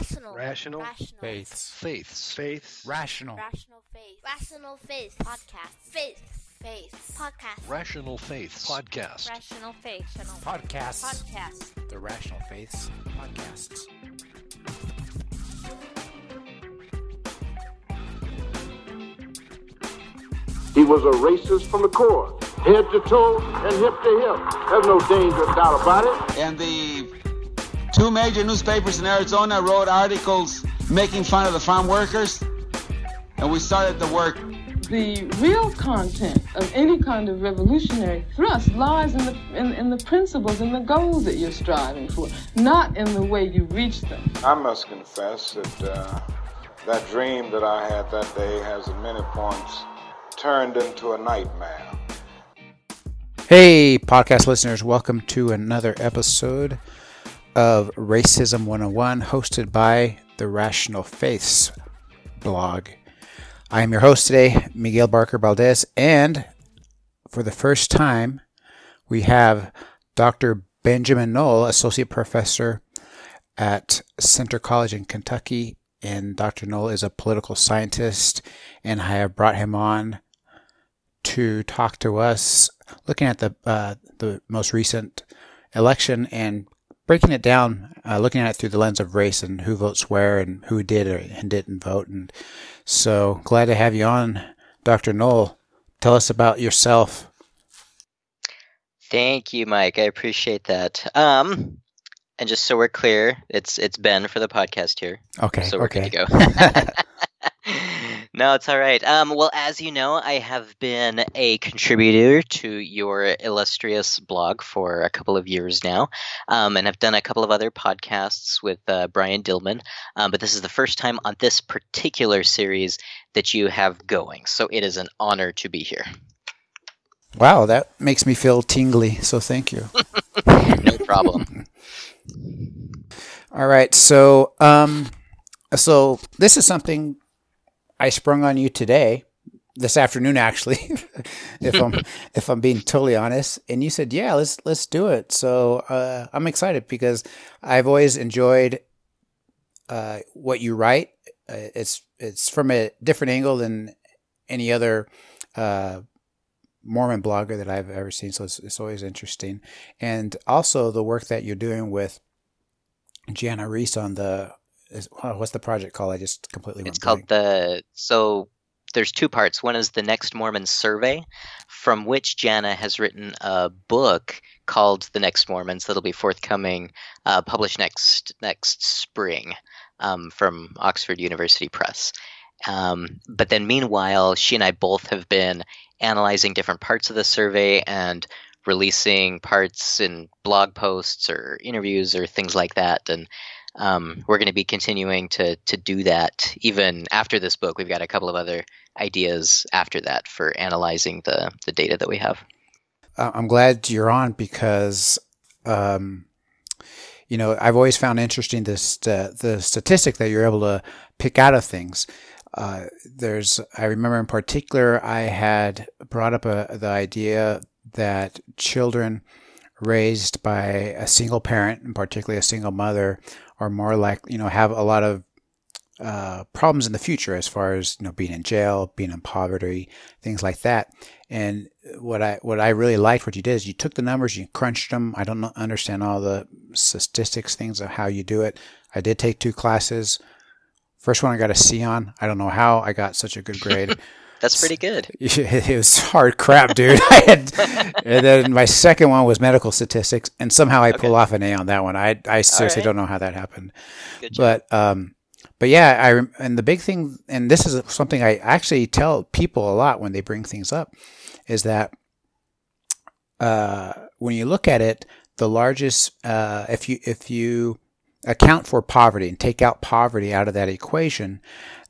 Rational. Rational. Rational. Faiths. Faiths. Faiths. Rational. Rational faith. Rational faith. Podcast. Faith. Faith. Podcast. Rational Faiths podcast. Rational faith. Rational Podcasts. podcast. The Rational Faiths podcasts. He was a racist from the core, head to toe and hip to hip. There's no danger of doubt about it. And the two major newspapers in Arizona wrote articles making fun of the farm workers. And we started the work. the real content of any kind of revolutionary thrust lies in the in, in the principles and the goals that you're striving for, not in the way you reach them. I must confess that uh, that dream that I had that day has at many points turned into a nightmare. Hey, podcast listeners, welcome to another episode of Racism 101, hosted by the Rational Faiths blog. I am your host today, Miguel Barker Valdez, and for the first time, we have Dr. Benjamin Knoll, Associate Professor at Centre College in Kentucky. And Dr. Knoll is a political scientist, and I have brought him on to talk to us, looking at the uh, the most recent election and breaking it down, uh, looking at it through the lens of race and who votes where and who did or, and didn't vote. And so glad to have you on, Dr. Knoll. Tell us about yourself. Thank you, Mike. I appreciate that. Um, and just so we're clear, it's it's Ben for the podcast here. Okay. so we're okay. good to go. no, it's all right. Um, well, as you know, I have been a contributor to your illustrious blog for a couple of years now, um, and have done a couple of other podcasts with uh, Brian Dillman. Um, but this is the first time on this particular series that you have going, so it is an honor to be here. Wow, that makes me feel tingly. So thank you. No problem. All right. So, um, so this is something I sprung on you today, this afternoon, actually, if I'm if I'm being totally honest. And you said, "Yeah, let's let's do it." So uh, I'm excited because I've always enjoyed uh, what you write. Uh, it's it's from a different angle than any other uh, Mormon blogger that I've ever seen. So it's, it's always interesting, and also the work that you're doing with Jana Riess on the is, oh, what's the project called? I just completely It's called blank. the so there's two parts. One is the Next Mormon Survey, from which Jana has written a book called The Next Mormons that'll be forthcoming, uh, published next next spring um, from Oxford University Press. Um, but then meanwhile, she and I both have been analyzing different parts of the survey and releasing parts in blog posts or interviews or things like that. And um, we're going to be continuing to to do that even after this book. We've got a couple of other ideas after that for analyzing the the data that we have. Uh, I'm glad you're on because, um, you know, I've always found interesting this the statistic that you're able to pick out of things. Uh, there's, I remember in particular, I had brought up a, the idea that children raised by a single parent, and particularly a single mother, are more like, you know, have a lot of uh, problems in the future as far as you know being in jail, being in poverty, things like that. And what I what I really liked what you did is you took the numbers, you crunched them. I don't understand all the statistics things of how you do it. I did take two classes. First one I got a C on. I don't know how I got such a good grade. That's pretty good. it was hard crap, dude. I had, and then my second one was medical statistics, and somehow I pull off an A on that one. I I seriously right. don't know how that happened. But um, but yeah, I and the big thing, and this is something I actually tell people a lot when they bring things up, is that uh, when you look at it, the largest uh, if you if you account for poverty and take out poverty out of that equation,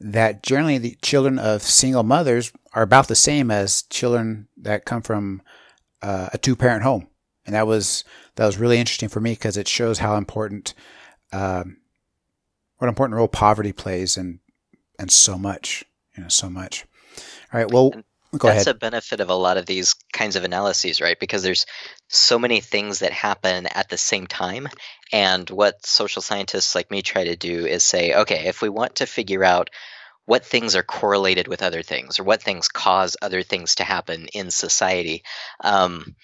that generally the children of single mothers are about the same as children that come from uh, a two parent home, and that was that was really interesting for me because it shows how important um, what an important role poverty plays and and so much you know so much. All right well Go That's ahead. a benefit of a lot of these kinds of analyses, right? Because there's so many things that happen at the same time. And what social scientists like me try to do is say, okay, if we want to figure out what things are correlated with other things or what things cause other things to happen in society, um,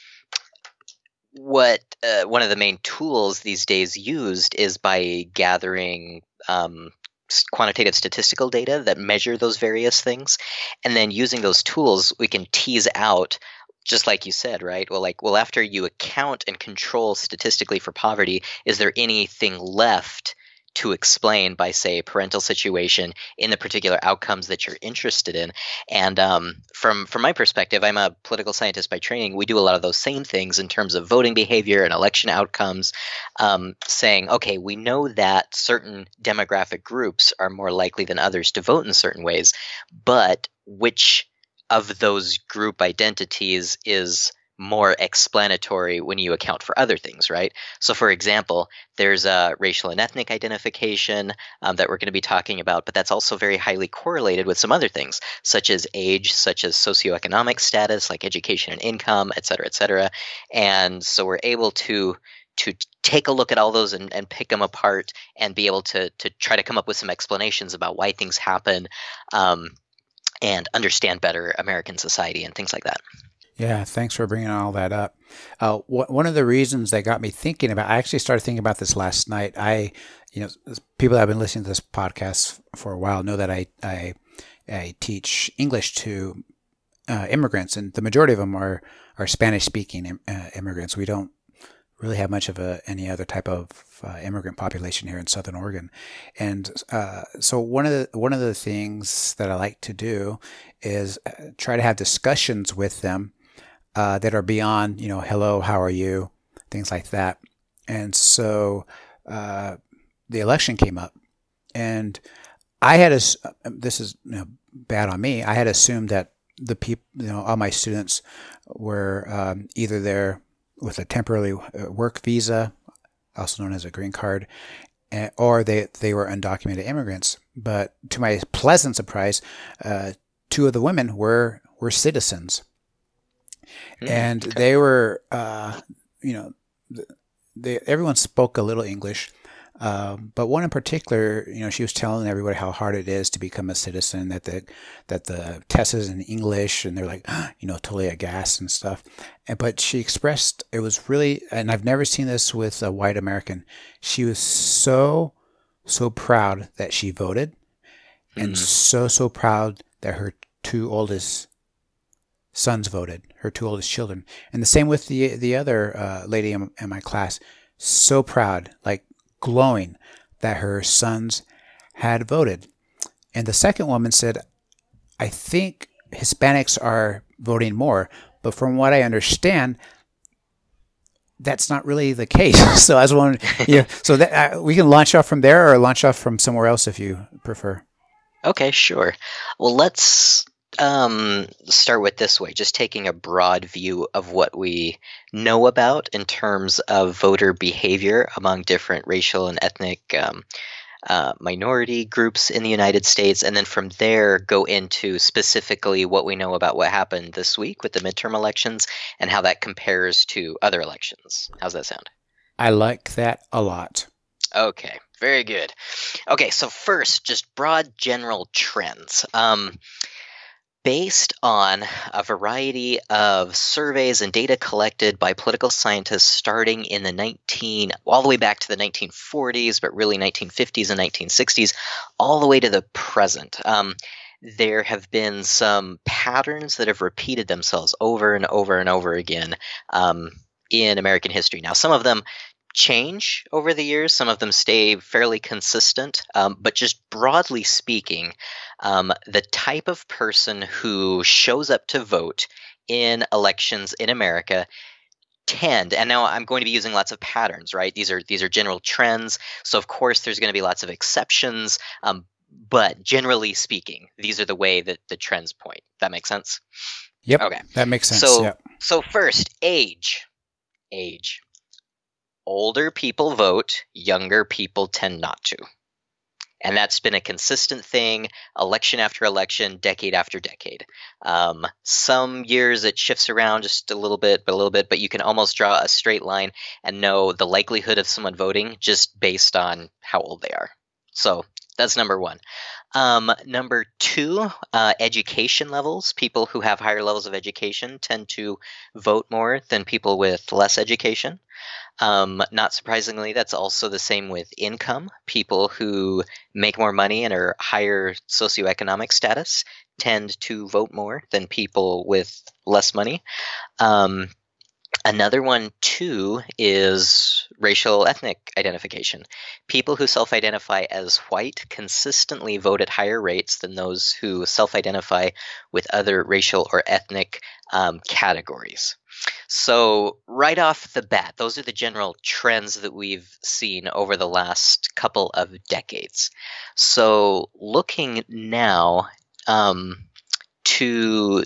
what uh, one of the main tools these days used is by gathering um, quantitative statistical data that measure those various things. And then using those tools we can tease out just like you said right? Well like well after you account and control statistically for poverty is there anything left to explain by say parental situation in the particular outcomes that you're interested in. And um, from from my perspective i'm a political scientist by training. We do a lot of those same things in terms of voting behavior and election outcomes um, saying okay we know that certain demographic groups are more likely than others to vote in certain ways but which of those group identities is more explanatory when you account for other things, right? So, for example, there's a racial and ethnic identification um, that we're going to be talking about, but that's also very highly correlated with some other things, such as age, such as socioeconomic status, like education and income, et cetera, et cetera. And so we're able to to take a look at all those and, and pick them apart and be able to to try to come up with some explanations about why things happen um, and understand better American society and things like that. Yeah, thanks for bringing all that up. Uh, wh- one of the reasons that got me thinking about, I actually started thinking about this last night. I, you know, people that have been listening to this podcast for a while know that I, I, I teach English to uh, immigrants, and the majority of them are are Spanish speaking uh, immigrants. We don't really have much of a any other type of uh, immigrant population here in Southern Oregon, and uh, so one of the one of the things that I like to do is uh, try to have discussions with them uh, that are beyond, you know, hello, how are you, things like that. And so uh, the election came up, and I had a, this is you know, bad on me. I had assumed that the people, you know, all my students were um, either there with a temporary uh, work visa, also known as a green card, eh, or they they were undocumented immigrants. But to my pleasant surprise, uh, two of the women were were citizens and they were, uh, you know, they, everyone spoke a little English, um, but one in particular, you know, she was telling everybody how hard it is to become a citizen. That the that the test is in English, and they're like, you know, totally aghast and stuff. And, but she expressed it was really, and I've never seen this with a white American. She was so so proud that she voted, and so so proud that her two oldest sons voted, her two oldest children, and the same with the the other uh, lady in, in my class. So proud, like glowing, that her sons had voted. And the second woman said, "I think Hispanics are voting more, but from what I understand." That's not really the case. so I was wondering, yeah. So that, uh, we can launch off from there, or launch off from somewhere else if you prefer. Okay, sure. Well, let's um, start with this way, just taking a broad view of what we know about in terms of voter behavior among different racial and ethnic um, uh, minority groups in the United States, and then from there go into specifically what we know about what happened this week with the midterm elections and how that compares to other elections. How's that sound? I like that a lot. Okay, very good. Okay, so first, just broad general trends. Um, based on a variety of surveys and data collected by political scientists starting in the 19 all the way back to the 1940s but really 1950s and 1960s all the way to the present. Um, there have been some patterns that have repeated themselves over and over and over again um, in american history. Now some of them change over the years. Some of them stay fairly consistent. Um, but just broadly speaking, um, the type of person who shows up to vote in elections in America tend and now i'm going to be using lots of patterns right these are these are general trends so of course there's going to be lots of exceptions um, but generally speaking these are the way that the trends point that makes sense Yep. Okay. That makes sense. So- yep. so first, age. Age. Older people vote, younger people tend not to. and that's been a consistent thing, election after election, decade after decade. Um, some years it shifts around just a little bit, but a little bit, but you can almost draw a straight line and know the likelihood of someone voting just based on how old they are. So that's number one. Um, number two, uh, education levels. People who have higher levels of education tend to vote more than people with less education. Um, not surprisingly, that's also the same with income. People who make more money and are higher socioeconomic status tend to vote more than people with less money. Um, Another one, too, is racial ethnic identification. People who self identify as white consistently vote at higher rates than those who self identify with other racial or ethnic um, categories. So, right off the bat, those are the general trends that we've seen over the last couple of decades. So, looking now um, to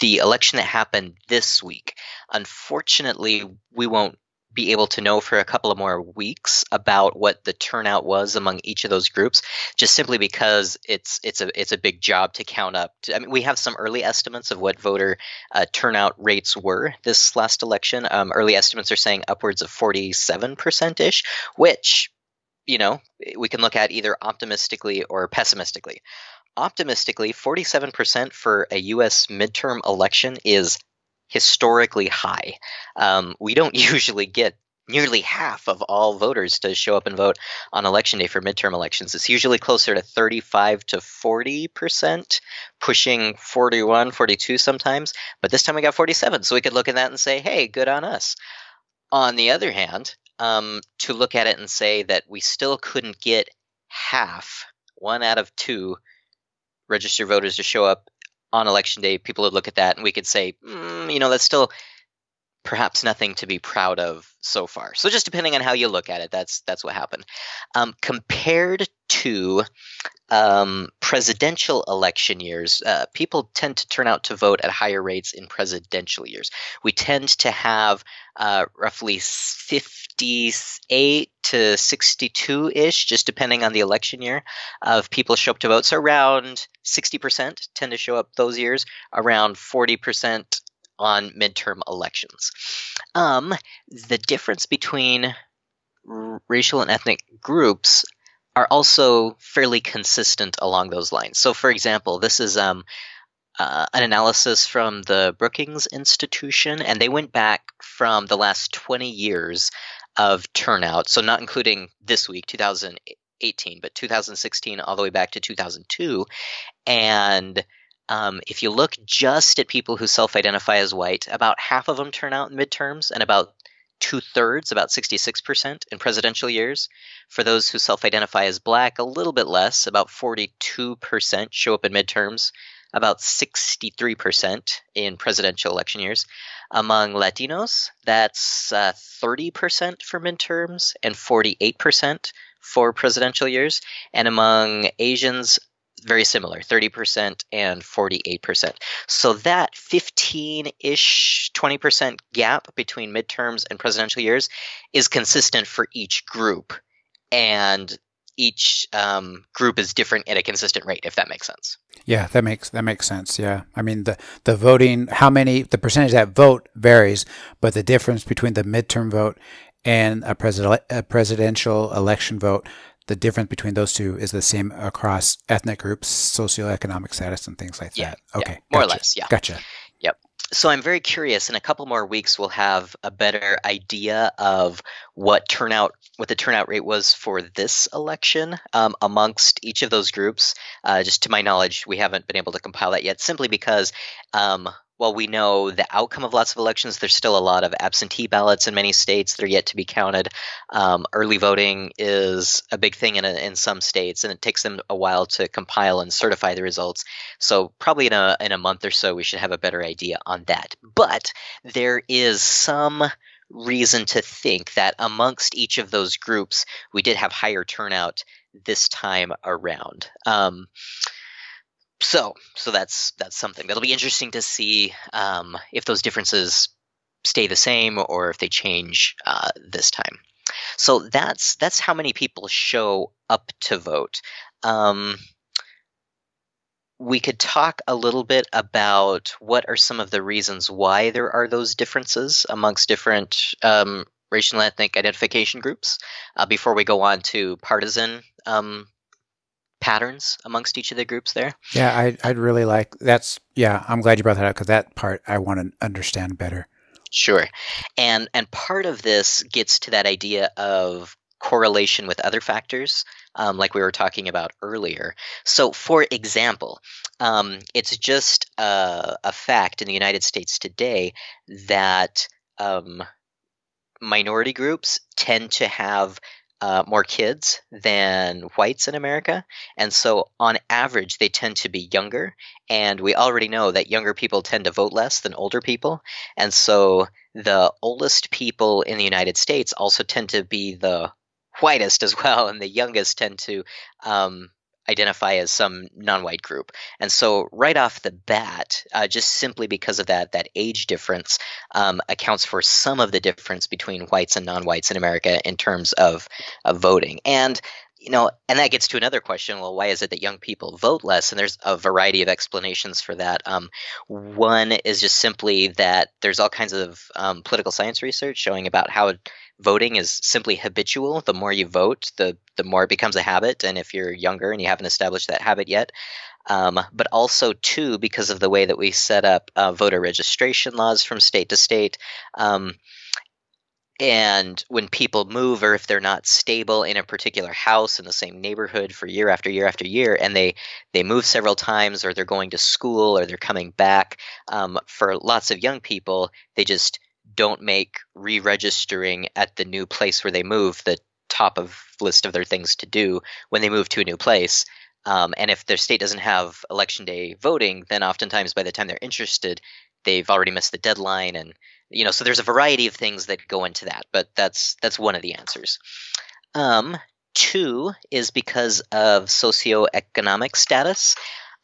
the election that happened this week. Unfortunately, we won't be able to know for a couple of more weeks about what the turnout was among each of those groups just simply because it's it's a it's a big job to count up. I mean we have some early estimates of what voter uh, turnout rates were this last election. Um, early estimates are saying upwards of 47% ish which you know we can look at either optimistically or pessimistically optimistically, 47% for a U.S. midterm election is historically high. Um, we don't usually get nearly half of all voters to show up and vote on election day for midterm elections. It's usually closer to 35 to 40%, pushing 41, 42 sometimes. But this time we got 47, so we could look at that and say, hey, good on us. On the other hand, um, to look at it and say that we still couldn't get half, one out of two register voters to show up on election day, people would look at that and we could say, mm, you know, that's still perhaps nothing to be proud of so far. So just depending on how you look at it, that's that's what happened. Um, compared to um, presidential election years, uh, people tend to turn out to vote at higher rates in presidential years. We tend to have uh, roughly 58 to 62 ish, just depending on the election year, of people show up to vote. So around 60% tend to show up those years, around 40% on midterm elections. Um, the difference between r- racial and ethnic groups are also fairly consistent along those lines. So, for example, this is um, uh, an analysis from the Brookings Institution, and they went back from the last 20 years of turnout, so not including this week, 2018, but 2016 all the way back to 2002. And um, if you look just at people who self identify as white, about half of them turn out in midterms, and about two thirds, about 66% in presidential years. For those who self identify as black, a little bit less, about 42% show up in midterms, about 63% in presidential election years. Among Latinos, that's uh, 30% for midterms and 48% for presidential years. And among Asians, very similar 30% and 48%. So that 15 ish, 20% gap between midterms and presidential years is consistent for each group. And each um, group is different at a consistent rate, if that makes sense. Yeah, that makes that makes sense. Yeah, I mean the the voting, how many, the percentage that vote varies, but the difference between the midterm vote and a, president, a presidential election vote the difference between those two is the same across ethnic groups, socioeconomic status, and things like yeah, that. Okay, yeah, more gotcha. or less. Yeah, gotcha. Yep. So I'm very curious. In a couple more weeks, we'll have a better idea of what turnout, what the turnout rate was for this election um, amongst each of those groups. Uh, just to my knowledge, we haven't been able to compile that yet, simply because um, while we know the outcome of lots of elections, there's still a lot of absentee ballots in many states that are yet to be counted. Um, early voting is a big thing in, a, in some states, and it takes them a while to compile and certify the results. So probably in a in a month or so, we should have a better idea on that. But there is some reason to think that amongst each of those groups, we did have higher turnout this time around. Um, so so that's that's something that'll be interesting to see um, if those differences stay the same or if they change uh, this time. So that's that's how many people show up to vote. Um, we could talk a little bit about what are some of the reasons why there are those differences amongst different um, racial and ethnic identification groups uh, before we go on to partisan um, patterns amongst each of the groups there. Yeah, I, I'd really like that's. Yeah, I'm glad you brought that up because that part I want to understand better. Sure, and and part of this gets to that idea of correlation with other factors, um, like we were talking about earlier. So, for example, um, it's just a, a, fact in the United States today that um, minority groups tend to have uh, more kids than whites in America. And so, on average, they tend to be younger. And we already know that younger people tend to vote less than older people. And so, the oldest people in the United States also tend to be the whitest as well, and the youngest tend to um, identify as some non-white group. And so, right off the bat, uh, just simply because of that that age difference um, accounts for some of the difference between whites and non-whites in America in terms of, of voting. And you know, and that gets to another question. Well, why is it that young people vote less? And there's a variety of explanations for that. Um, one is just simply that there's all kinds of um, political science research showing about how voting is simply habitual. The more you vote, the the more it becomes a habit. And if you're younger and you haven't established that habit yet, um, but also too because of the way that we set up uh, voter registration laws from state to state. Um, and when people move or if they're not stable in a particular house in the same neighborhood for year after year after year and they they move several times or they're going to school or they're coming back um, for lots of young people they just don't make re-registering at the new place where they move the top of list of their things to do when they move to a new place. Um, and if their state doesn't have election day voting, then oftentimes by the time they're interested, they've already missed the deadline, and you know, so there's a variety of things that go into that. But that's that's one of the answers. Um, two is because of socioeconomic status.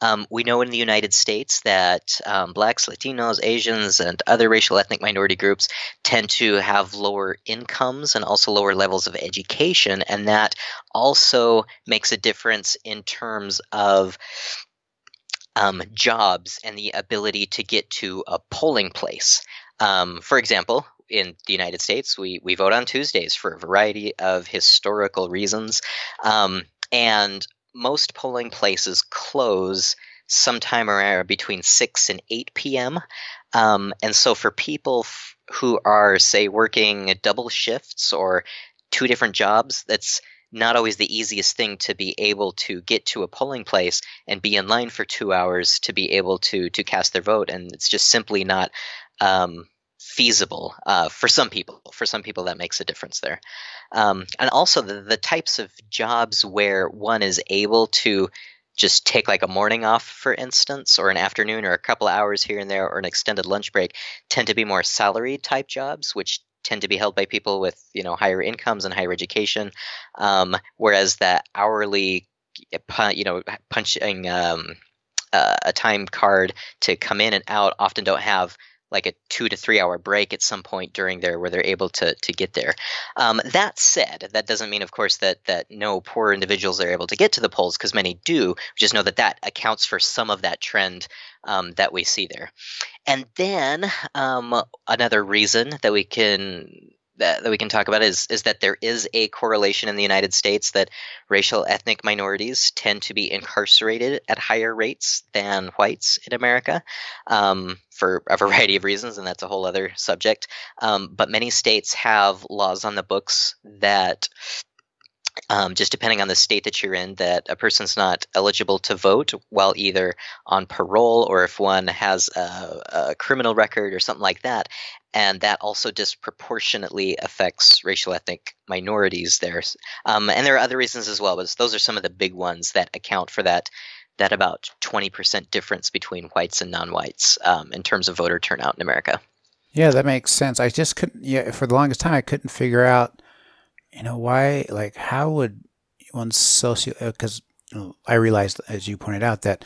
Um, we know in the United States that um, blacks, Latinos, Asians, and other racial ethnic minority groups tend to have lower incomes and also lower levels of education, and that also makes a difference in terms of um, jobs and the ability to get to a polling place. Um, for example, in the United States, we, we vote on Tuesdays for a variety of historical reasons. Um, and most polling places close sometime around between 6 and 8 p.m. Um, and so for people f- who are, say, working double shifts or two different jobs, that's not always the easiest thing to be able to get to a polling place and be in line for two hours to be able to to cast their vote. And it's just simply not um, feasible uh, for some people. For some people, that makes a difference there. Um, and also the, the types of jobs where one is able to just take like a morning off, for instance, or an afternoon or a couple hours here and there, or an extended lunch break, tend to be more salary type jobs, which tend to be held by people with you know higher incomes and higher education, um, whereas that hourly, you know, punching um, uh, a time card to come in and out often don't have like a two to three hour break at some point during there where they're able to to get there. Um, that said, that doesn't mean, of course, that that no poor individuals are able to get to the polls because many do. Just know that that accounts for some of that trend um, that we see there. And then um, another reason that we can that, that we can talk about is is that there is a correlation in the United States that racial ethnic minorities tend to be incarcerated at higher rates than whites in America um, for a variety of reasons, and that's a whole other subject. Um, but many states have laws on the books that um, just depending on the state that you're in, that a person's not eligible to vote while either on parole or if one has a, a, criminal record or something like that. And that also disproportionately affects racial ethnic minorities there. Um, and there are other reasons as well, but those are some of the big ones that account for that that about 20% difference between whites and non-whites um, in terms of voter turnout in America. Yeah, that makes sense. I just couldn't. Yeah, for the longest time, I couldn't figure out you know why like how would one socio because I realized, as you pointed out, that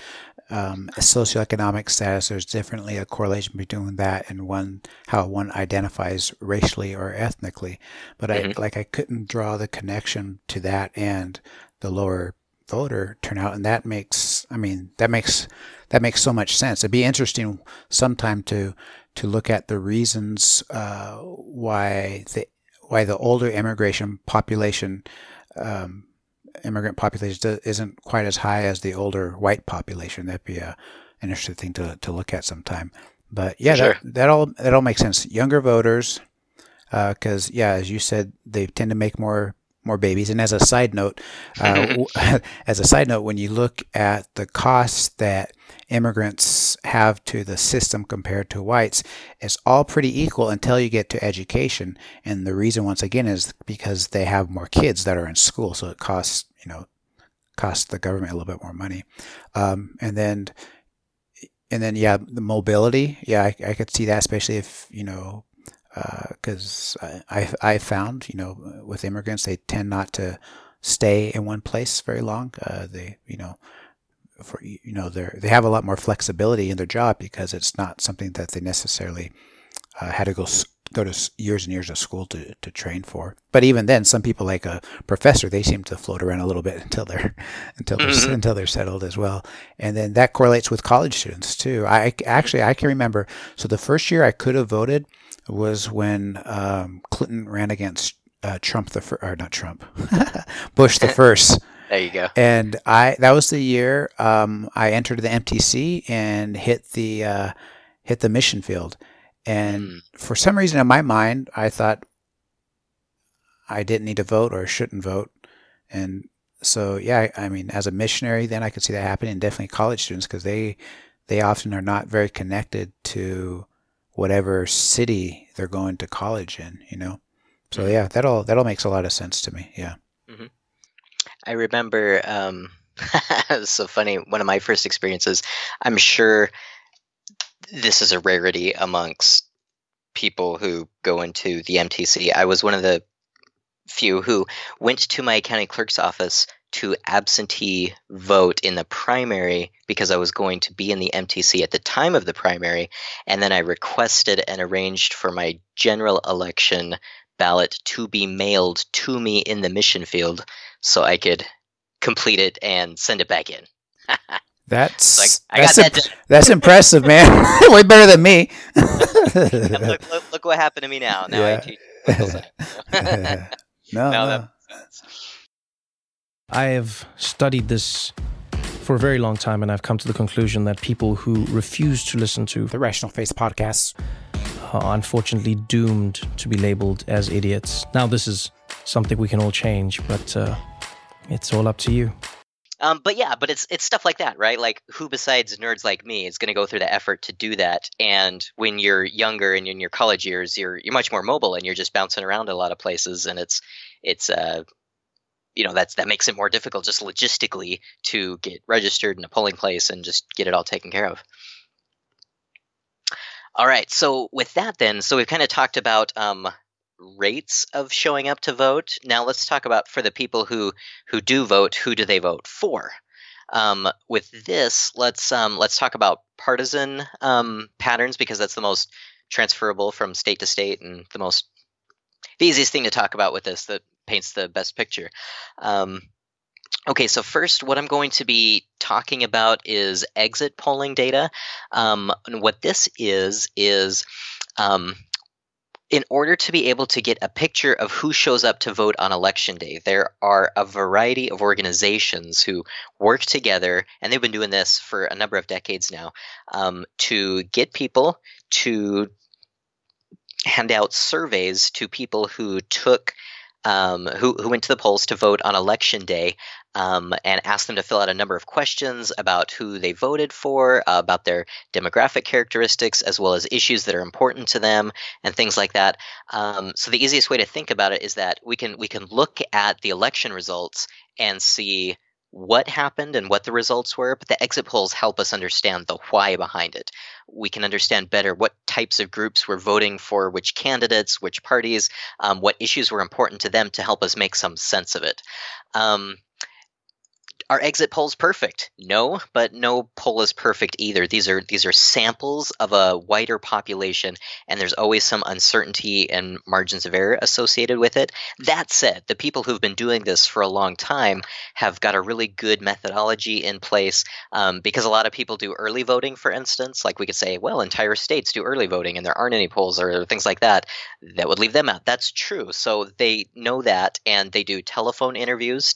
um, socioeconomic status, there's definitely a correlation between that and one how one identifies racially or ethnically. But I like I couldn't draw the connection to that and the lower voter turnout, and that makes I mean that makes that makes so much sense. It'd be interesting sometime to to look at the reasons uh, why the why the older immigration population um, immigrant population isn't quite as high as the older white population. That'd be a, an interesting thing to, to look at sometime. But yeah, Sure. that, that all that all makes sense. Younger voters, because yeah, as you said, they tend to make more more babies. And as a side note, uh, as a side note, when you look at the costs that immigrants have to the system compared to whites, it's all pretty equal until you get to education. And the reason, once again, is because they have more kids that are in school, so it costs you know cost the government a little bit more money. Um, and then and then yeah, the mobility. Yeah, I, I could see that, especially if you know because I, I I found you know with immigrants they tend not to stay in one place very long. Uh, they you know for you know they they have a lot more flexibility in their job because it's not something that they necessarily uh, had to go go to years and years of school to, to train for. But even then, some people like a professor they seem to float around a little bit until they're until they're s- until they're settled as well. And then that correlates with college students too. I actually I can remember. So the first year I could have voted was when um, Clinton ran against uh, Trump the fir- or not Trump Bush the first. There you go. and I that was the year um, I entered the MTC and hit the uh, hit the mission field, and Mm. for some reason in my mind I thought I didn't need to vote or shouldn't vote, and so yeah, I I mean as a missionary then I could see that happening, and definitely college students because they they often are not very connected to whatever city they're going to college in, you know. So yeah, that all that all makes a lot of sense to me. Yeah. I remember um it was so funny, one of my first experiences, I'm sure this is a rarity amongst people who go into the MTC. I was one of the few who went to my county clerk's office to absentee vote in the primary because I was going to be in the MTC at the time of the primary, and then I requested and arranged for my general election ballot to be mailed to me in the mission field so I could complete it and send it back in. That's Like, I that's, got that that's impressive, man. Way better than me. And look, look, look what happened to me now. Now I teach political no, Now no. that. I have studied this for a very long time, and I've come to the conclusion that people who refuse to listen to the Rational Faiths podcast. are unfortunately doomed to be labeled as idiots. Now, this is something we can all change, but uh, it's all up to you. Um, but yeah, but it's it's stuff like that, right? Like who besides nerds like me is going to go through the effort to do that? And when you're younger and in your college years, you're you're much more mobile and you're just bouncing around a lot of places, and it's it's uh you know that's that makes it more difficult just logistically to get registered in a polling place and just get it all taken care of. All right, so with that then, so we've kind of talked about um, rates of showing up to vote. Now let's talk about for the people who who do vote, who do they vote for? Um, with this, let's um, let's talk about partisan um, patterns because that's the most transferable from state to state and the most the easiest thing to talk about with this that paints the best picture. Um, okay, so first, what I'm going to be talking about is exit polling data. Um, and what this is is um, in order to be able to get a picture of who shows up to vote on election day, there are a variety of organizations who work together, and they've been doing this for a number of decades now, um, to get people to hand out surveys to people who took. Um, who, who went to the polls to vote on election day um, and ask them to fill out a number of questions about who they voted for, uh, about their demographic characteristics, as well as issues that are important to them, and things like that. Um, so the easiest way to think about it is that we can we can look at the election results and see what happened and what the results were, but the exit polls help us understand the why behind it. We can understand better what types of groups were voting for which candidates, which parties, um, what issues were important to them to help us make some sense of it. Um, are exit polls perfect? No, but no poll is perfect either. These are these are samples of a wider population, and there's always some uncertainty and margins of error associated with it. That said, the people who've been doing this for a long time have got a really good methodology in place um, because a lot of people do early voting, for instance. Like we could say, well, entire states do early voting, and there aren't any polls or things like that. That would leave them out. That's true. So they know that, and they do telephone interviews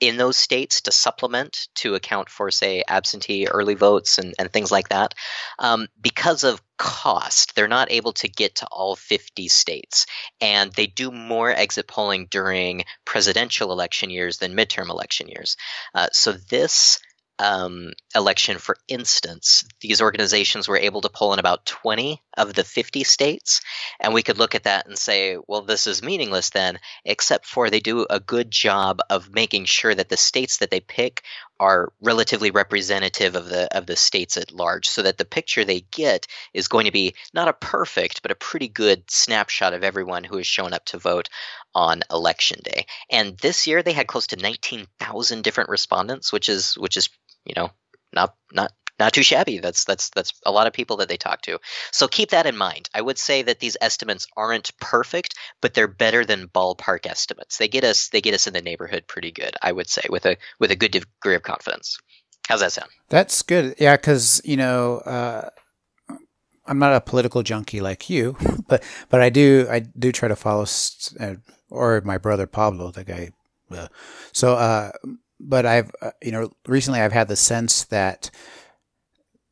in those states to supplement to account for, say, absentee early votes and, and things like that. Um, because of cost, they're not able to get to all 50 states. And they do more exit polling during presidential election years than midterm election years. Uh, so this um, election, for instance, these organizations were able to pull in about 20 of the 50 states. And we could look at that and say, well, this is meaningless then, except for they do a good job of making sure that the states that they pick are relatively representative of the of the states at large so that the picture they get is going to be not a perfect but a pretty good snapshot of everyone who has shown up to vote on election day and this year they had close to 19,000 different respondents which is which is you know not not not too shabby. That's that's that's a lot of people that they talk to. So keep that in mind. I would say that these estimates aren't perfect, but they're better than ballpark estimates. They get us they get us in the neighborhood pretty good. I would say with a with a good degree of confidence. How's that sound? That's good. Yeah, because you know. Uh, I'm not a political junkie like you, but but I do I do try to follow, uh, or my brother Pablo, the guy. Uh, so, uh, but I've uh, you know recently I've had the sense that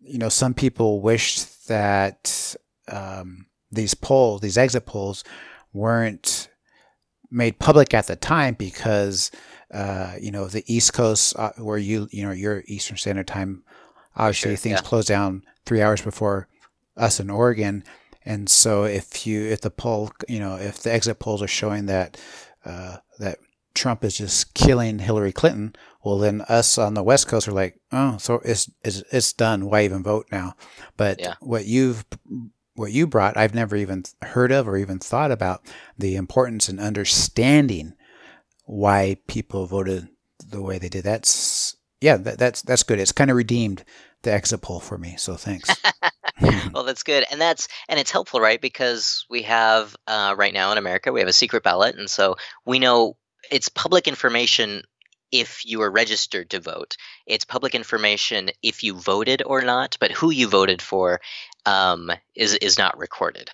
you know some people wish that um, these polls, these exit polls, weren't made public at the time because uh, you know the East Coast, uh, where you you know your Eastern Standard Time, obviously Sure, things yeah. close down three hours before us in Oregon, and so if you if the poll you know if the exit polls are showing that uh, that Trump is just killing Hillary Clinton, well then us on the West Coast are like, oh, so it's it's, it's done. Why even vote now? But Yeah. what you've what you brought, I've never even heard of or even thought about the importance and understanding why people voted the way they did. That's yeah, that, that's that's good. It's kind of redeemed the exit poll for me. So thanks. well, that's good, and that's and it's helpful, right? Because we have uh, right now in America we have a secret ballot, and so we know it's public information if you are registered to vote. It's public information if you voted or not, but who you voted for um, is is not recorded,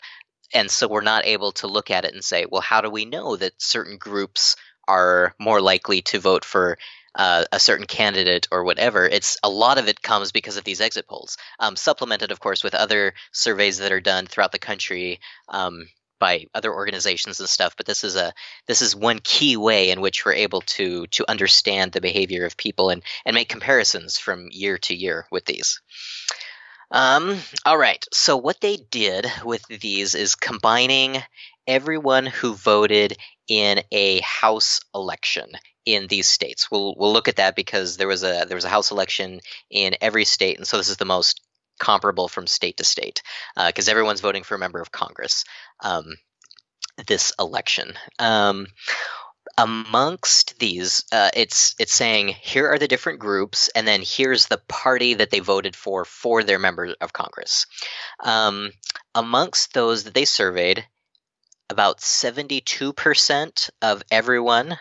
and so we're not able to look at it and say, well, how do we know that certain groups are more likely to vote for uh, a certain candidate or whatever. It's a lot of it comes because of these exit polls, um, supplemented, of course, with other surveys that are done throughout the country um, by other organizations and stuff. But this is a this is one key way in which we're able to to understand the behavior of people and and make comparisons from year to year with these. Um, all right. So what they did with these is combining everyone who voted in a house election in these states. We'll we'll look at that because there was a there was a house election in every state, and so this is the most comparable from state to state because everyone's voting for a member of Congress um, this election. Um, amongst these, uh, it's it's saying here are the different groups, and then here's the party that they voted for for their member of Congress. Um, amongst those that they surveyed, about seventy-two percent of everyone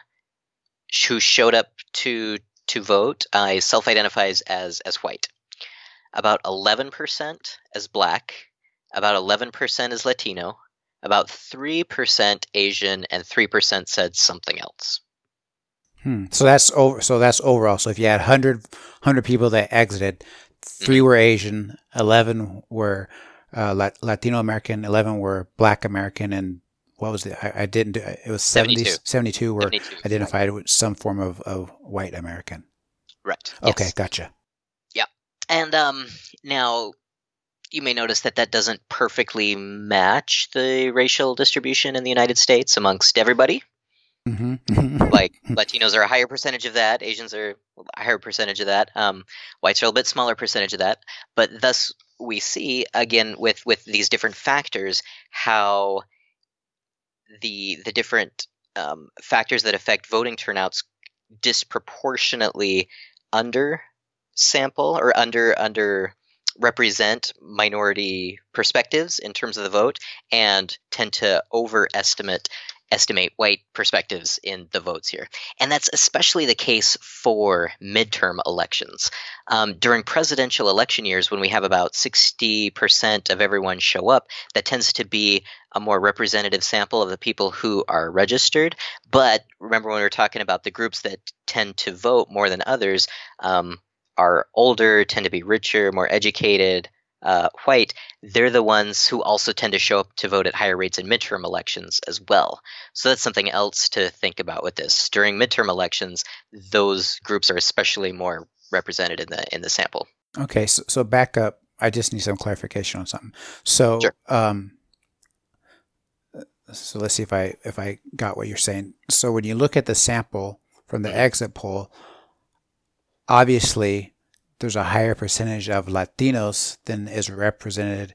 who showed up to to vote uh, self-identifies as as white. About eleven percent as black. About eleven percent as Latino about 3% Asian and 3% said something else. Hmm. So that's over. So that's overall. So if you had 100, 100 people that exited, 3 Mm-hmm. were Asian, eleven were uh, Lat- Latino American, eleven were Black American, and what was it? I, I didn't. Do, it was 70, 72. 72 were 72. identified with some form of, of white American. Right. Okay, Yes. gotcha. And um, now you may notice that that doesn't perfectly match the racial distribution in the United States amongst everybody. hmm Like Latinos are a higher percentage of that, Asians are a higher percentage of that, um, whites are a bit smaller percentage of that. But thus, we see again with with these different factors how the the different um, factors that affect voting turnouts disproportionately under sample or under under represent minority perspectives in terms of the vote and tend to overestimate estimate white perspectives in the votes here. And that's especially the case for midterm elections. Um, during presidential election years, when we have about 60% of everyone show up, that tends to be a more representative sample of the people who are registered. But remember, when we are talking about the groups that tend to vote more than others, um, are older, tend to be richer, more educated, uh, white, they're the ones who also tend to show up to vote at higher rates in midterm elections as well. So that's something else to think about with this. During midterm elections, those groups are especially more represented in the in the sample. Okay, so, so back up. I just need some clarification on something. So, Sure. um, so let's see if I if I got what you're saying. So when you look at the sample from the Mhm. exit poll, obviously there's a higher percentage of Latinos than is represented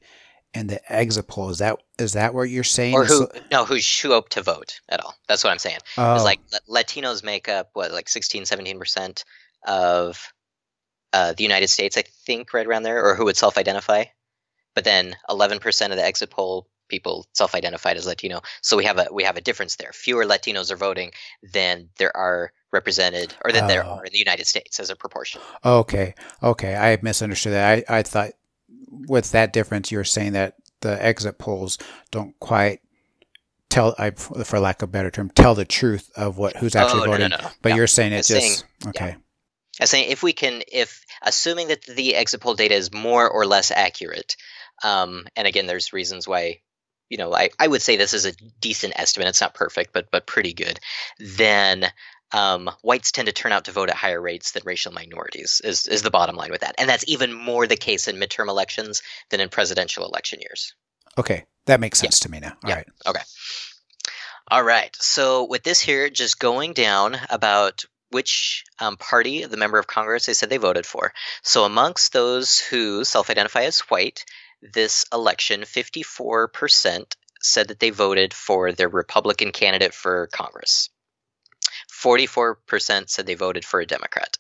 in the exit poll. Is that is that what you're saying? Or who no, who show up to vote at all. That's what I'm saying. oh, It's like Latinos make up what like 16 17% of uh, the United States, I think right around there or who would self-identify. But then 11% of the exit poll people self-identified as Latino. So we have a we have a difference there. Fewer Latinos are voting than there are represented or than there Oh. are in the United States as a proportion. Okay, okay, I misunderstood that. I, I thought with that difference, you were saying that the exit polls don't quite tell, I, for lack of a better term, tell the truth of what who's actually oh, voting. no, no. But No. you're saying I it just saying- okay. I'm saying if we can, if assuming that the exit poll data is more or less accurate, um, and again, there's reasons why, you know, I, I would say this is a decent estimate. It's not perfect, but but pretty good. Then um, whites tend to turn out to vote at higher rates than racial minorities. Is is the bottom line with that, and that's even more the case in midterm elections than in presidential election years. Okay, that makes sense to me now. All Yeah. right. Okay. All right. So with this here, just going down about which um, party the member of Congress they said they voted for. So amongst those who self-identify as white, this election, 54% said that they voted for their Republican candidate for Congress. 44% said they voted for a Democrat.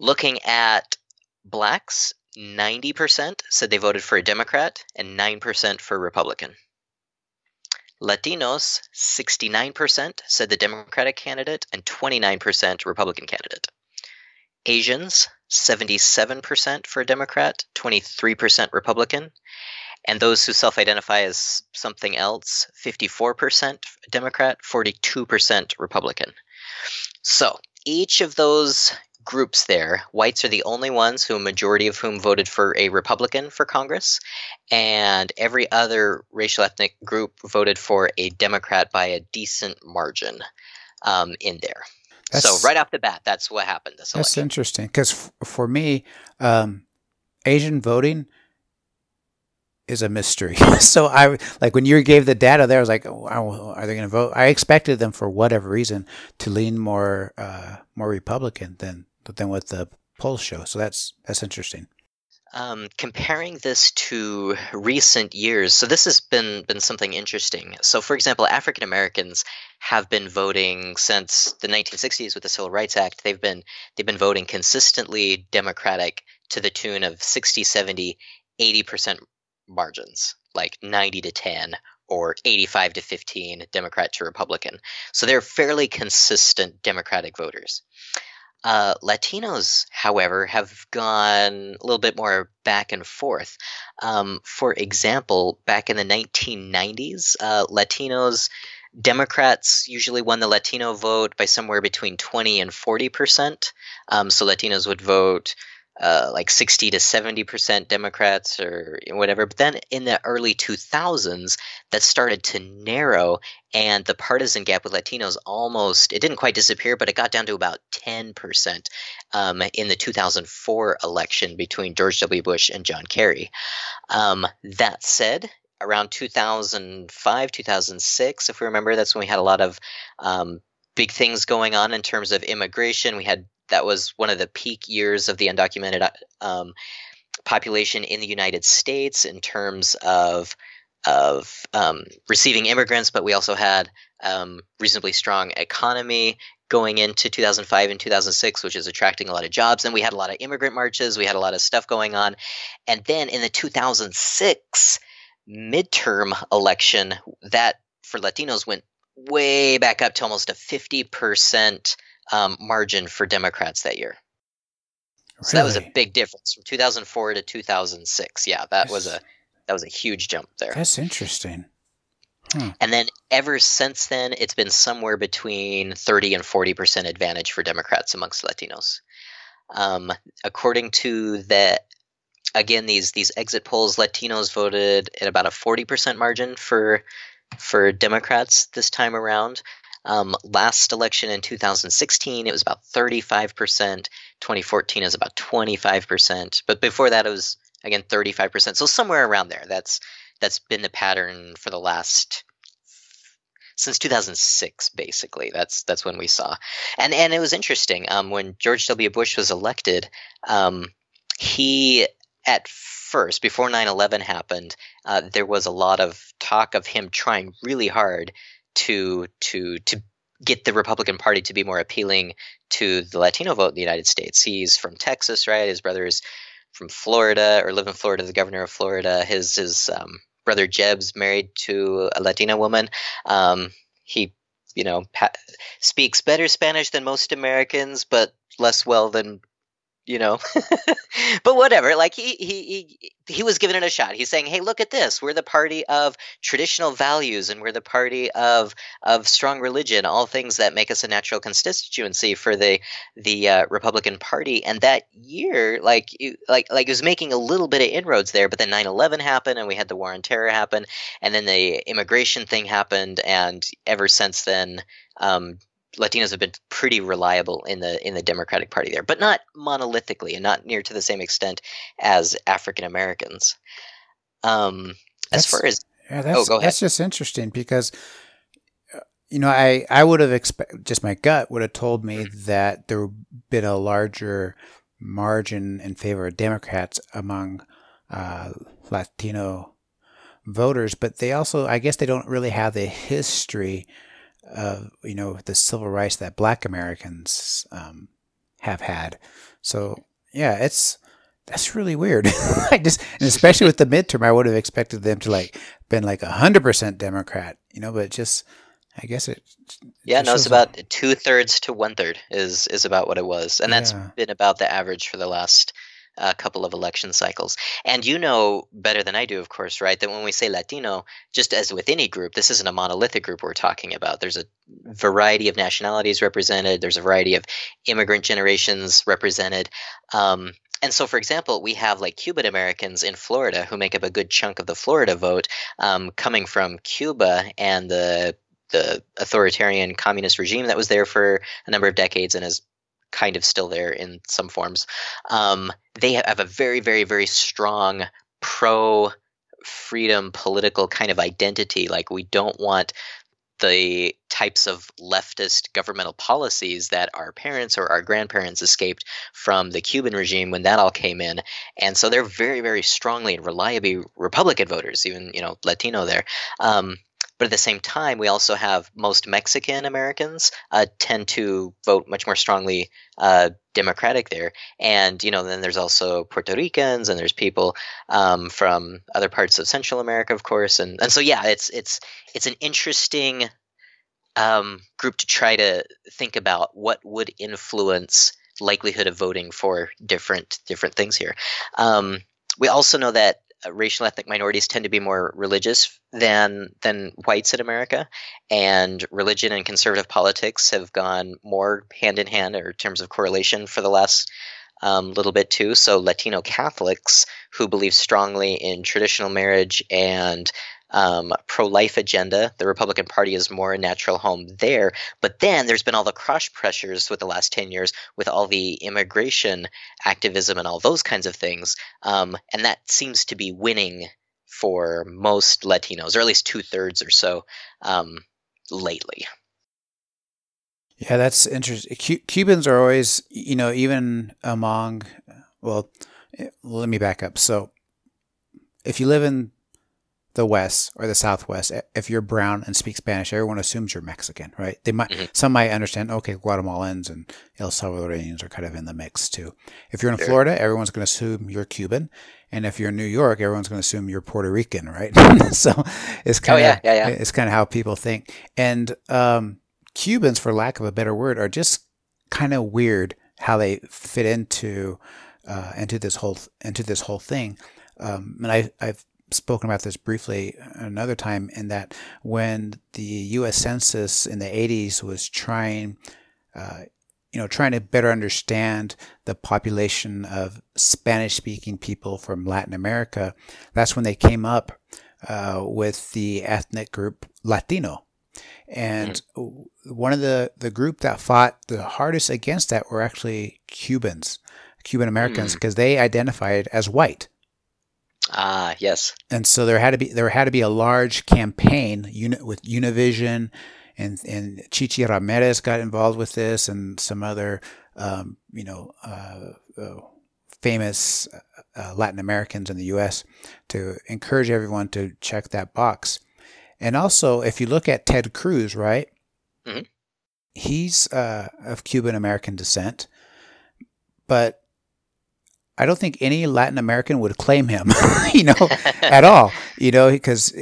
Looking at blacks, 90% said they voted for a Democrat and 9% for Republican. Latinos, 69% said the Democratic candidate and 29% Republican candidate. Asians, 77% for a Democrat, 23% Republican. And those who self identify as something else, 54% Democrat, 42% Republican. So each of those groups there, whites are the only ones who a majority of whom voted for a Republican for Congress, and every other racial ethnic group voted for a Democrat by a decent margin um, in there. That's- so right off the bat, that's what happened this That's election. interesting because f- for me, um, Asian voting is a mystery. so I like when you gave the data there, I was like, oh, are they going to vote? I expected them for whatever reason to lean more uh, more Republican than than what the polls show. So that's that's interesting. Um, comparing this to recent years, so this has been been something interesting. So, for example, African Americans have been voting since the 1960s with the Civil Rights Act. They've been they've been voting consistently Democratic to the tune of 60, 70, 80 percent margins, like 90 to 10 or 85 to 15 Democrat to Republican. So they're fairly consistent Democratic voters. Uh, Latinos, however, have gone a little bit more back and forth. Um, for example, back in the 1990s, uh, Latinos, Democrats usually won the Latino vote by somewhere between 20 and 40 percent. Um, so Latinos would vote uh, like 60 to 70 percent Democrats or whatever. But then in the early 2000s, that started to narrow, and the partisan gap with Latinos almost it didn't quite disappear, but it got down to about 10 percent um, in the 2004 election between George W. Bush and John Kerry. Um, that said. Around 2005, 2006, if we remember, that's when we had a lot of um, big things going on in terms of immigration. We had that was one of the peak years of the undocumented um, population in the United States in terms of of um, receiving immigrants, but we also had um, reasonably strong economy, going into 2005 and 2006, which is attracting a lot of jobs. And we had a lot of immigrant marches, we had a lot of stuff going on. And then in the 2006 midterm election, that for Latinos went way back up to almost a 50% um, margin for Democrats that year. So that was a big difference from 2004 to 2006. Yeah, that was a that was a huge jump there. That's interesting. And then ever since then, it's been somewhere between 30 and 40 percent advantage for Democrats amongst Latinos. Um, according to the again these these exit polls, Latinos voted at about a 40 percent margin for for Democrats this time around. Um, last election in 2016, it was about 35 percent. 2014 is about 25 percent, but before that, it was again 35 percent. So somewhere around there. That's that's been the pattern for the last since 2006 basically that's that's when we saw and and it was interesting um, when george w bush was elected um, he at first before 9-11 happened uh, there was a lot of talk of him trying really hard to to to get the republican party to be more appealing to the latino vote in the united states he's from texas right his brother is from Florida or live in Florida, the governor of Florida. His his um, brother Jeb's married to a Latina woman. Um, he, you know, pa- speaks better Spanish than most Americans, but less well than you know. but whatever. Like he he he he was giving it a shot. He's saying, "Hey, look at this. We're the party of traditional values, and we're the party of of strong religion. All things that make us a natural constituency for the the uh, Republican Party." And that year, like you, like like it was making a little bit of inroads there. But then 9/11 happened, and we had the war on terror happen, and then the immigration thing happened, and ever since then. Um, Latinos have been pretty reliable in the in the Democratic Party there, but not monolithically and not near to the same extent as African Americans. Um, as That's- far as Yeah, that's go ahead. that's just interesting because uh, you know I I would have expect just my gut would have told me Mm-hmm. that there would been a larger margin in favor of Democrats among uh, Latino voters, but they also I guess they don't really have the history of you know the civil rights that Black Americans um, have had. So yeah, it's that's really weird. I just, and especially with the midterm, I would have expected them to like been like a hundred percent Democrat, you know. But just, I guess it. yeah, just no, it's about two thirds to one third is is about what it was, and that's Yeah. been about the average for the last uh, couple of election cycles. And you know better than I do, of course, right? That when we say Latino, just as with any group, this isn't a monolithic group we're talking about. There's a variety of nationalities represented. There's a variety of immigrant generations represented. Um, and so, for example, we have like Cuban Americans in Florida who make up a good chunk of the Florida vote, um, coming from Cuba and the the authoritarian communist regime that was there for a number of decades and is kind of still there in some forms. Um, they have a very, very, very strong pro freedom political kind of identity. Like we don't want the types of leftist governmental policies that our parents or our grandparents escaped from the Cuban regime when that all came in. And so they're very, very strongly and reliably Republican voters, even, you know, Latino there. Um, but at the same time, we also have most Mexican Americans uh, tend to vote much more strongly uh, Democratic there, and you know then there's also Puerto Ricans and there's people um, from other parts of Central America, of course, and and so yeah, it's it's it's an interesting um, group to try to think about what would influence likelihood of voting for different different things here. Um, we also know that racial ethnic minorities tend to be more religious than than whites in America, and religion and conservative politics have gone more hand in hand, or in terms of correlation, for the last um, little bit too. So Latino Catholics who believe strongly in traditional marriage and um, pro-life agenda. The Republican Party is more a natural home there. But then there's been all the cross pressures with the last 10 years with all the immigration activism and all those kinds of things. Um, and that seems to be winning for most Latinos, or at least two thirds or so um, lately. Yeah, that's interesting. Cu- Cubans are always, you know, even among, well, eh, let me back up. So, if you live in the West or the Southwest, if you're brown and speak Spanish, everyone assumes you're Mexican, right? They might, Mm-hmm. some might understand, okay, Guatemalans and El Salvadorians are kind of in the mix too. If you're in Sure. Florida, everyone's going to assume you're Cuban. And if you're in New York, everyone's going to assume you're Puerto Rican, right? so it's kind of, Oh, yeah, yeah, yeah. it's kind of how people think. And, um, Cubans, for lack of a better word, are just kind of weird how they fit into, uh, into this whole, into this whole thing. Um, and I, I've spoken about this briefly another time in that when the U.S. Census in the 80s was trying, uh, you know, trying to better understand the population of Spanish-speaking people from Latin America, that's when they came up uh, with the ethnic group Latino. And one of the, the group that fought the hardest against that were actually Cubans, Cuban Americans, Mm. because they identified as white Ah, yes. and so there had to be there had to be a large campaign uni- with Univision, and and Chichi Ramirez got involved with this, and some other um, you know uh, uh, famous uh, Latin Americans in the U.S. to encourage everyone to check that box. And also, if you look at Ted Cruz, right, Mhm. he's uh, of Cuban American descent, but I don't think any Latin American would claim him, you know, at all, you know, because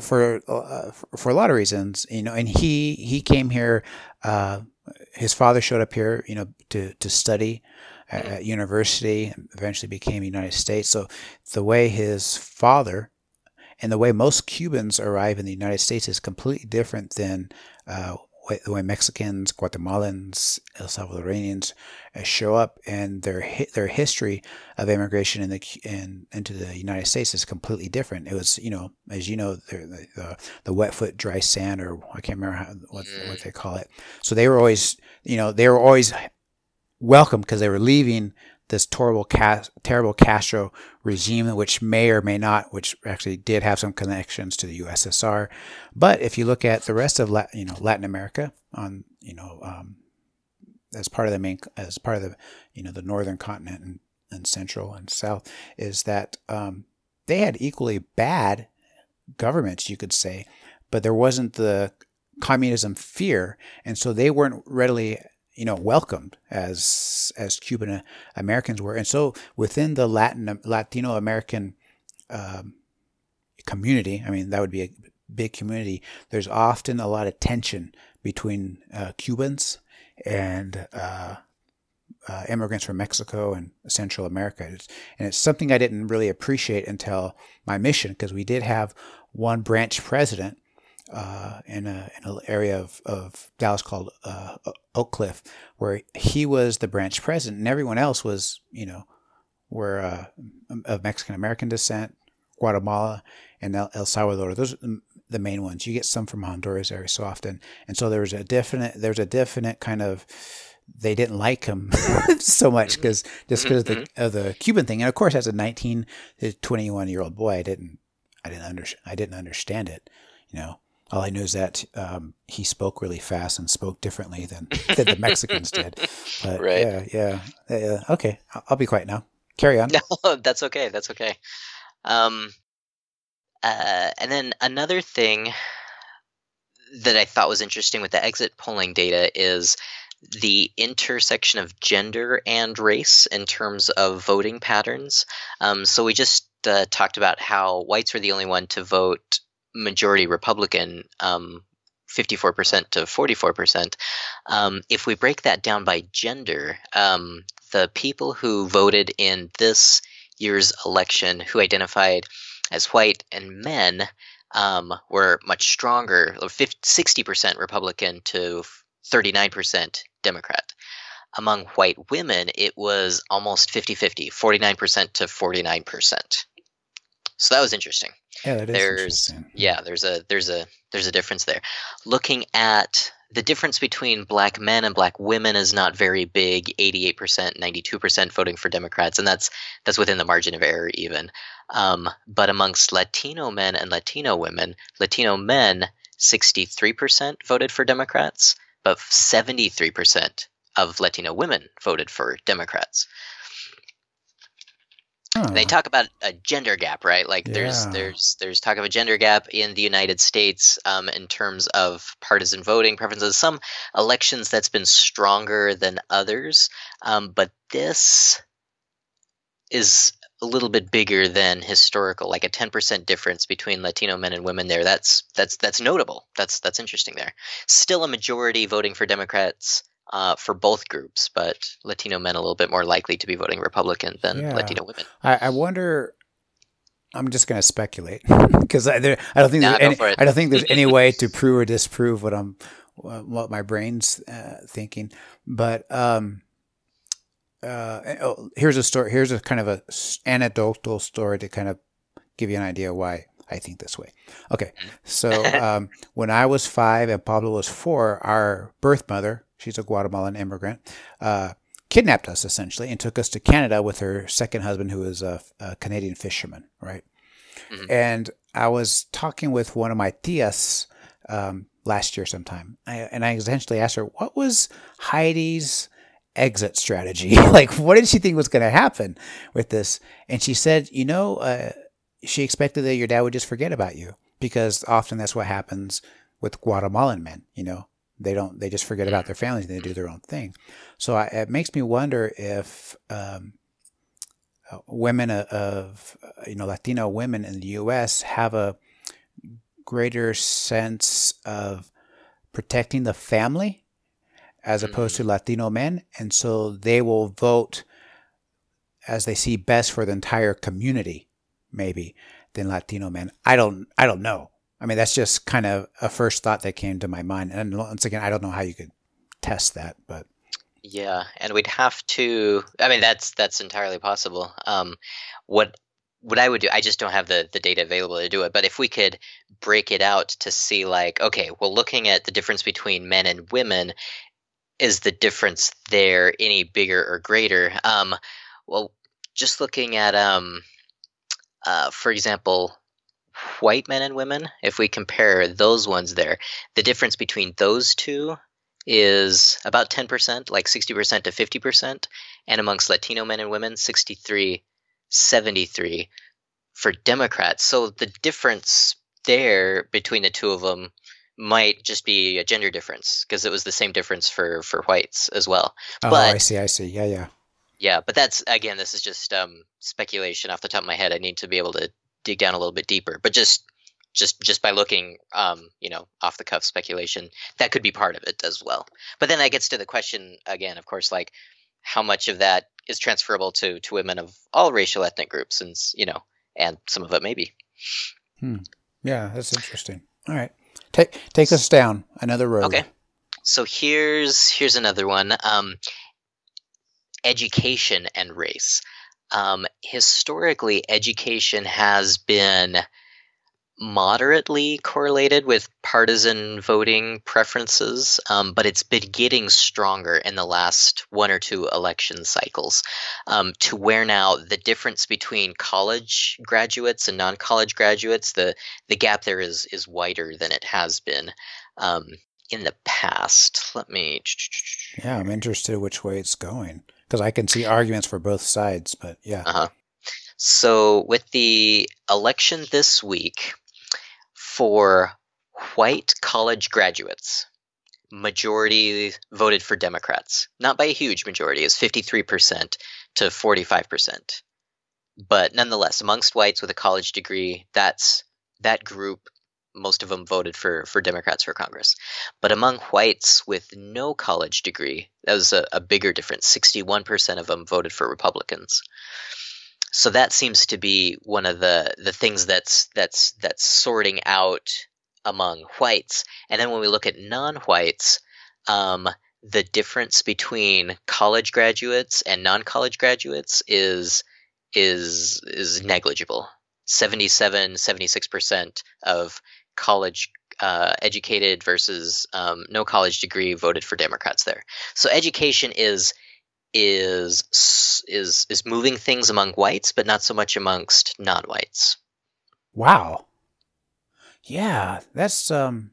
for uh, for a lot of reasons, you know, and he he came here. Uh, his father showed up here, you know, to to study at, at university, eventually became United States. So the way his father and the way most Cubans arrive in the United States is completely different than uh, the way Mexicans, Guatemalans, El Salvadorians uh, show up, and their hi- their history of immigration in the in, into the United States is completely different. It was, you know, as you know, the the, the wet foot, dry sand, or I can't remember how, what what they call it. So they were always, you know, they were always welcome because they were leaving this terrible, terrible Castro regime, which may or may not, which actually did have some connections to the USSR. But if you look at the rest of Latin, you know, Latin America on, you know, um, as part of the main, as part of the, you know, the northern continent and, and central and south, is that um, they had equally bad governments, you could say, but there wasn't the communism fear, and so they weren't readily you know welcomed as as Cuban Americans were, and so within the Latin Latino American um, community, I mean that would be a big community. There's often a lot of tension between uh, Cubans and uh, uh, immigrants from Mexico and Central America, It's- and it's something I didn't really appreciate until my mission because we did have one branch president uh, in a in an area of, of Dallas called uh, Oak Cliff, where he was the branch president, and everyone else was, you know, were uh, of Mexican American descent, Guatemala, and El, El Salvador. Those are the- main ones. You get some from Honduras every so often, and so there was a definite there's a definite kind of they didn't like him so much because just because of the of the Cuban thing, and of course as a 19 to 21 year old boy, I didn't I didn't under, I didn't understand it, you know. All I knew is that um, he spoke really fast and spoke differently than, than the Mexicans did. But Right. yeah, yeah, yeah. Okay, I'll, I'll be quiet now. Carry on. No, that's okay. That's okay. Um, uh, and then another thing that I thought was interesting with the exit polling data is the intersection of gender and race in terms of voting patterns. Um, so we just uh, talked about how whites were the only one to vote majority Republican, um, 54% to 44%. Um, if we break that down by gender, um, the people who voted in this year's election who identified as white and men um, were much stronger, 50, 60% Republican to 39% Democrat. Among white women, it was almost 50 50, 49% to 49%. So that was interesting. Yeah, that is there's interesting. yeah there's a there's a there's a difference there. Looking at the difference between black men and black women is not very big 88% 92% voting for democrats and that's that's within the margin of error even. Um, but amongst latino men and latino women latino men 63% voted for democrats but 73% of latino women voted for democrats And they talk about a gender gap, right? Like there's there's there's talk of a gender gap in the United States um, in terms of partisan voting preferences. Some elections that's been stronger than others, um, but this is a little bit bigger than historical, like a 10% difference between Latino men and women there. That's that's that's notable. That's that's interesting there. Still a majority voting for Democrats uh, for both groups, but Latino men a little bit more likely to be voting Republican than Yeah. Latino women. I, I wonder. I'm just going to speculate because I, there, I don't think Nah, there's any. I don't think there's any way to prove or disprove what I'm what my brain's uh, thinking. But um, uh, oh, here's a story. Here's a kind of a anecdotal story to kind of give you an idea why I think this way. Okay, so um, when I was five and Pablo was four, our birth mother, she's a Guatemalan immigrant, uh, kidnapped us essentially and took us to Canada with her second husband, who is a, a Canadian fisherman, right? And I was talking with one of my tias um, last year sometime, I, and I essentially asked her, "What was Heidi's exit strategy? like, what did she think was going to happen with this?" And she said, "You know, uh, she expected that your dad would just forget about you because often that's what happens with Guatemalan men. You know, they don't they just forget about their families and they do their own thing. So I, it makes me wonder if." Um, uh, women of, uh, you know Latino women in the U.S. have a greater sense of protecting the family as opposed to Latino men, and so they will vote as they see best for the entire community, maybe than Latino men. I don't I don't know. I mean, that's just kind of a first thought that came to my mind, and once again, I don't know how you could test that, but Yeah, and we'd have to. I mean, that's that's entirely possible. Um, what what I would do, I just don't have the the data available to do it. But if we could break it out to see, like, okay, well, looking at the difference between men and women, is the difference there any bigger or greater? Um, well, just looking at, um, uh, for example, white men and women, if we compare those ones there, the difference between those two is about 10%, like 60% to 50%, and amongst Latino men and women, 63, 73 for Democrats. So the difference there between the two of them might just be a gender difference because it was the same difference for for whites as well. oh, but I see, I see, yeah, yeah. yeah, but that's again, this is just um, speculation off the top of my head. I need to be able to dig down a little bit deeper, but just just just by looking, um, you know, off the cuff speculation, that could be part of it as well. But then that gets to the question again, of course, like how much of that is transferable to to women of all racial ethnic groups, and you know, and some of it maybe. Yeah, that's interesting. All right, take take us down another road. Okay. So here's here's another one. Um, education and race. Um, historically, education has been moderately correlated with partisan voting preferences, um, but it's been getting stronger in the last one or two election cycles um, to where now the difference between college graduates and non-college graduates, the, the gap there is, is wider than it has been. Um, in the past. Let me. Yeah, I'm interested which way it's going because I can see arguments for both sides, but yeah. Uh huh. So, with the election this week for white college graduates, majority voted for Democrats. Not by a huge majority, it's 53% to 45%. But nonetheless, amongst whites with a college degree, that's that group most of them voted for for Democrats for Congress. But among whites with no college degree, that was a, a bigger difference. 61% of them voted for Republicans. So that seems to be one of the the things that's that's that's sorting out among whites. And then when we look at non-whites, um, the difference between college graduates and non-college graduates is is is negligible. 77 76% of college uh, educated versus um, no college degree voted for Democrats there. So education is is is is moving things among whites, but not so much amongst non-whites. Wow. Yeah, that's um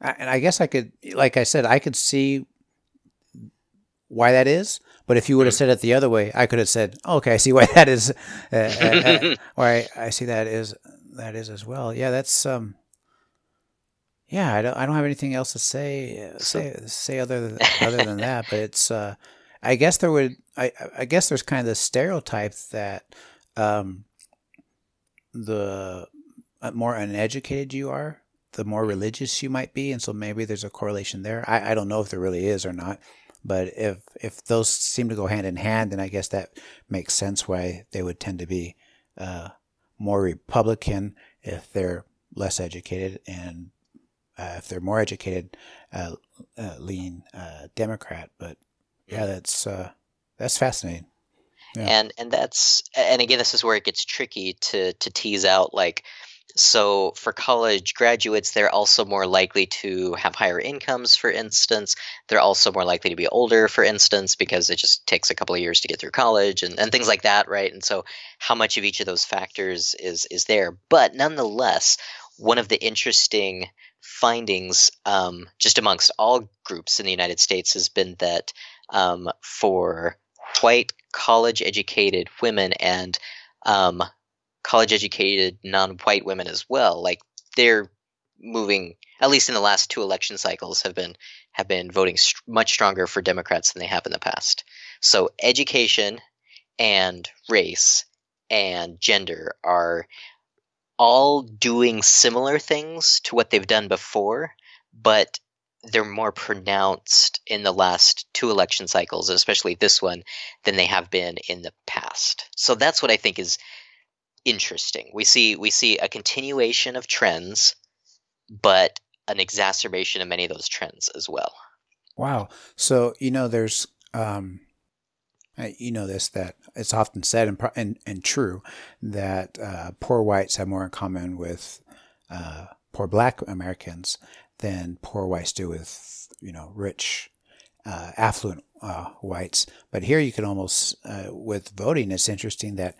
I- and I guess I could like I said I could see why that is, But if you would have said it the other way, I could have said, oh, "Okay, I see why that is," uh, uh, uh, or I, I see that is that is as well. Yeah, that's um. Yeah, I don't. I don't have anything else to say uh, say say other than, other than that. But it's. Uh, I guess there would. I I guess there's kind of the stereotype that, um, the uh, more uneducated you are, the more religious you might be, and so maybe there's a correlation there. I I don't know if there really is or not. But if if those seem to go hand in hand, then I guess that makes sense why they would tend to be uh, more Republican if they're less educated, and uh, if they're more educated, uh, uh lean uh, Democrat. But yeah, that's uh, that's fascinating. Yeah. And and that's and again, this is where it gets tricky to to tease out like so for college graduates, they're also more likely to have higher incomes, for instance. They're also more likely to be older, for instance, because it just takes a couple of years to get through college and, and things like that, right? And so how much of each of those factors is is there? But nonetheless, one of the interesting findings um, just amongst all groups in the United States has been that um, for white college educated women and um, college educated non-white women as well. Like they're moving at least in the last two election cycles have been have been voting st- much stronger for democrats than they have in the past. So education and race and gender are all doing similar things to what they've done before but they're more pronounced in the last two election cycles especially this one than they have been in the past. So that's what i think is interesting. We see we see a continuation of trends, but an exacerbation of many of those trends as well. Wow. So you know, there's um, you know this that it's often said and and, and true that uh, poor whites have more in common with uh, poor Black Americans than poor whites do with you know rich. Uh, affluent uh, whites, but here you can almost, uh, with voting, it's interesting that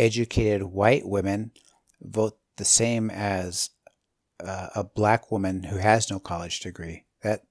educated white women vote the same as uh, a black woman who has no college degree. That,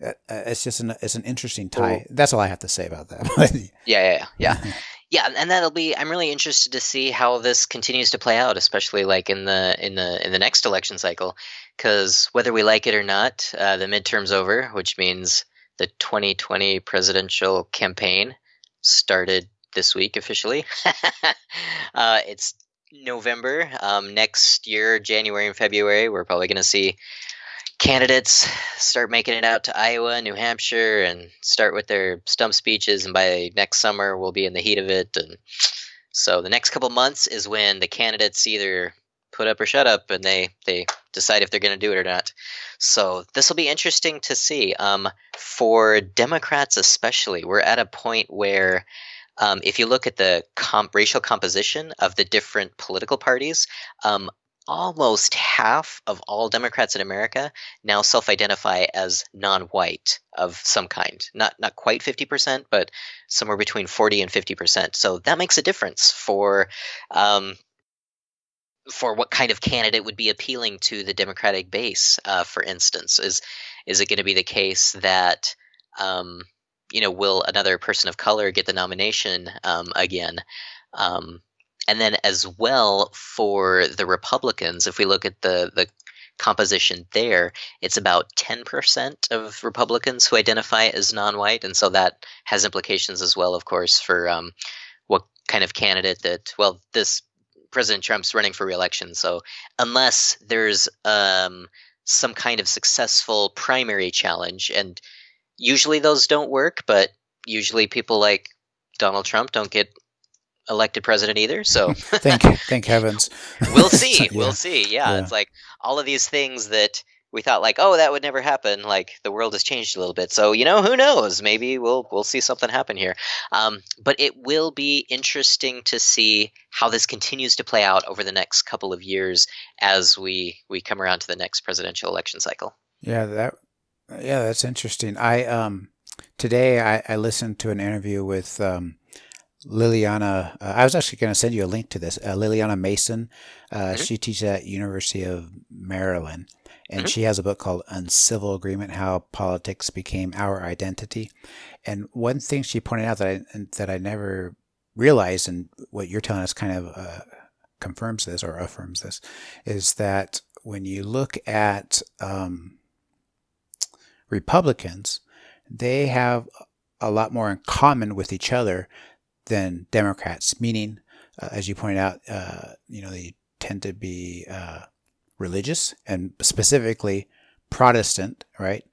that uh, it's just an it's an interesting tie. That's all I have to say about that. yeah, yeah, yeah, yeah. yeah, and that'll be. I'm really interested to see how this continues to play out, especially like in the in the in the next election cycle, because whether we like it or not, uh, the midterms over, which means the 2020 presidential campaign started this week officially. uh, it's November. Um, next year, January and February, we're probably going to see candidates start making it out to Iowa, New Hampshire, and start with their stump speeches. And by next summer, we'll be in the heat of it. And so the next couple months is when the candidates either put up or shut up, and they they decide if they're going to do it or not. So this will be interesting to see. Um, for Democrats, especially, we're at a point where um, if you look at the comp- racial composition of the different political parties, um, almost half of all Democrats in America now self-identify as non-white of some kind. Not not quite 50%, but somewhere between 40 and 50%. So that makes a difference for um, for what kind of candidate would be appealing to the Democratic base. Uh, for instance, is is it going to be the case that um, you know, will another person of color get the nomination um, again? Um, and then as well for the Republicans, if we look at the the composition there, it's about 10% of Republicans who identify as non-white, and so that has implications as well, of course, for um, what kind of candidate that. Well, this President Trump's running for reelection, so unless there's um, some kind of successful primary challenge, and usually those don't work, but usually people like Donald Trump don't get elected president either. So thank thank heavens. we'll see. yeah. We'll see. Yeah, yeah, it's like all of these things that we thought like, oh, that would never happen. Like the world has changed a little bit. So you know, who knows? Maybe we'll we'll see something happen here. Um, but it will be interesting to see how this continues to play out over the next couple of years as we we come around to the next presidential election cycle. Yeah, that yeah, that's interesting. I um today I, I listened to an interview with um, Liliana. Uh, I was actually going to send you a link to this. Uh, Liliana Mason. Uh, mm-hmm. She teaches at University of Maryland, and she has a book called Uncivil Agreement: How Politics Became Our Identity. And one thing she pointed out that I that I never realized, and what you're telling us kind of uh, confirms this or affirms this, is that when you look at um, Republicans, they have a lot more in common with each other than Democrats. Meaning, uh, as you pointed out, uh, you know they tend to be uh, religious and specifically Protestant, right?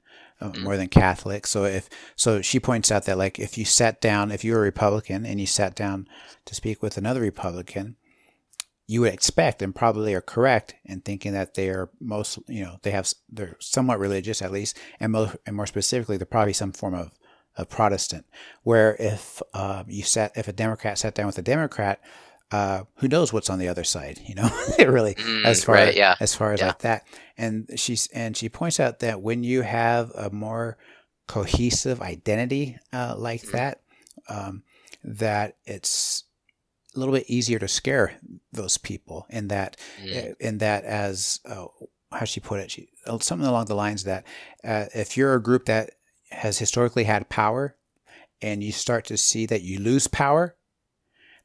Uh, more than Catholic. So if so, she points out that like if you sat down, if you were a Republican and you sat down to speak with another Republican, you would expect and probably are correct in thinking that they are most, you know, they have they're somewhat religious at least, and more and more specifically, they're probably some form of a Protestant. Where if uh, you sat, if a Democrat sat down with a Democrat, uh, who knows what's on the other side? You know, really, Mm, as far right, yeah. as far as Yeah. like that. And she's and she points out that when you have a more cohesive identity uh, like Mm-hmm. that, um, that it's a little bit easier to scare those people. In that, Mm. in that, as uh, how she put it, she uh, something along the lines that uh, if you're a group that has historically had power, and you start to see that you lose power,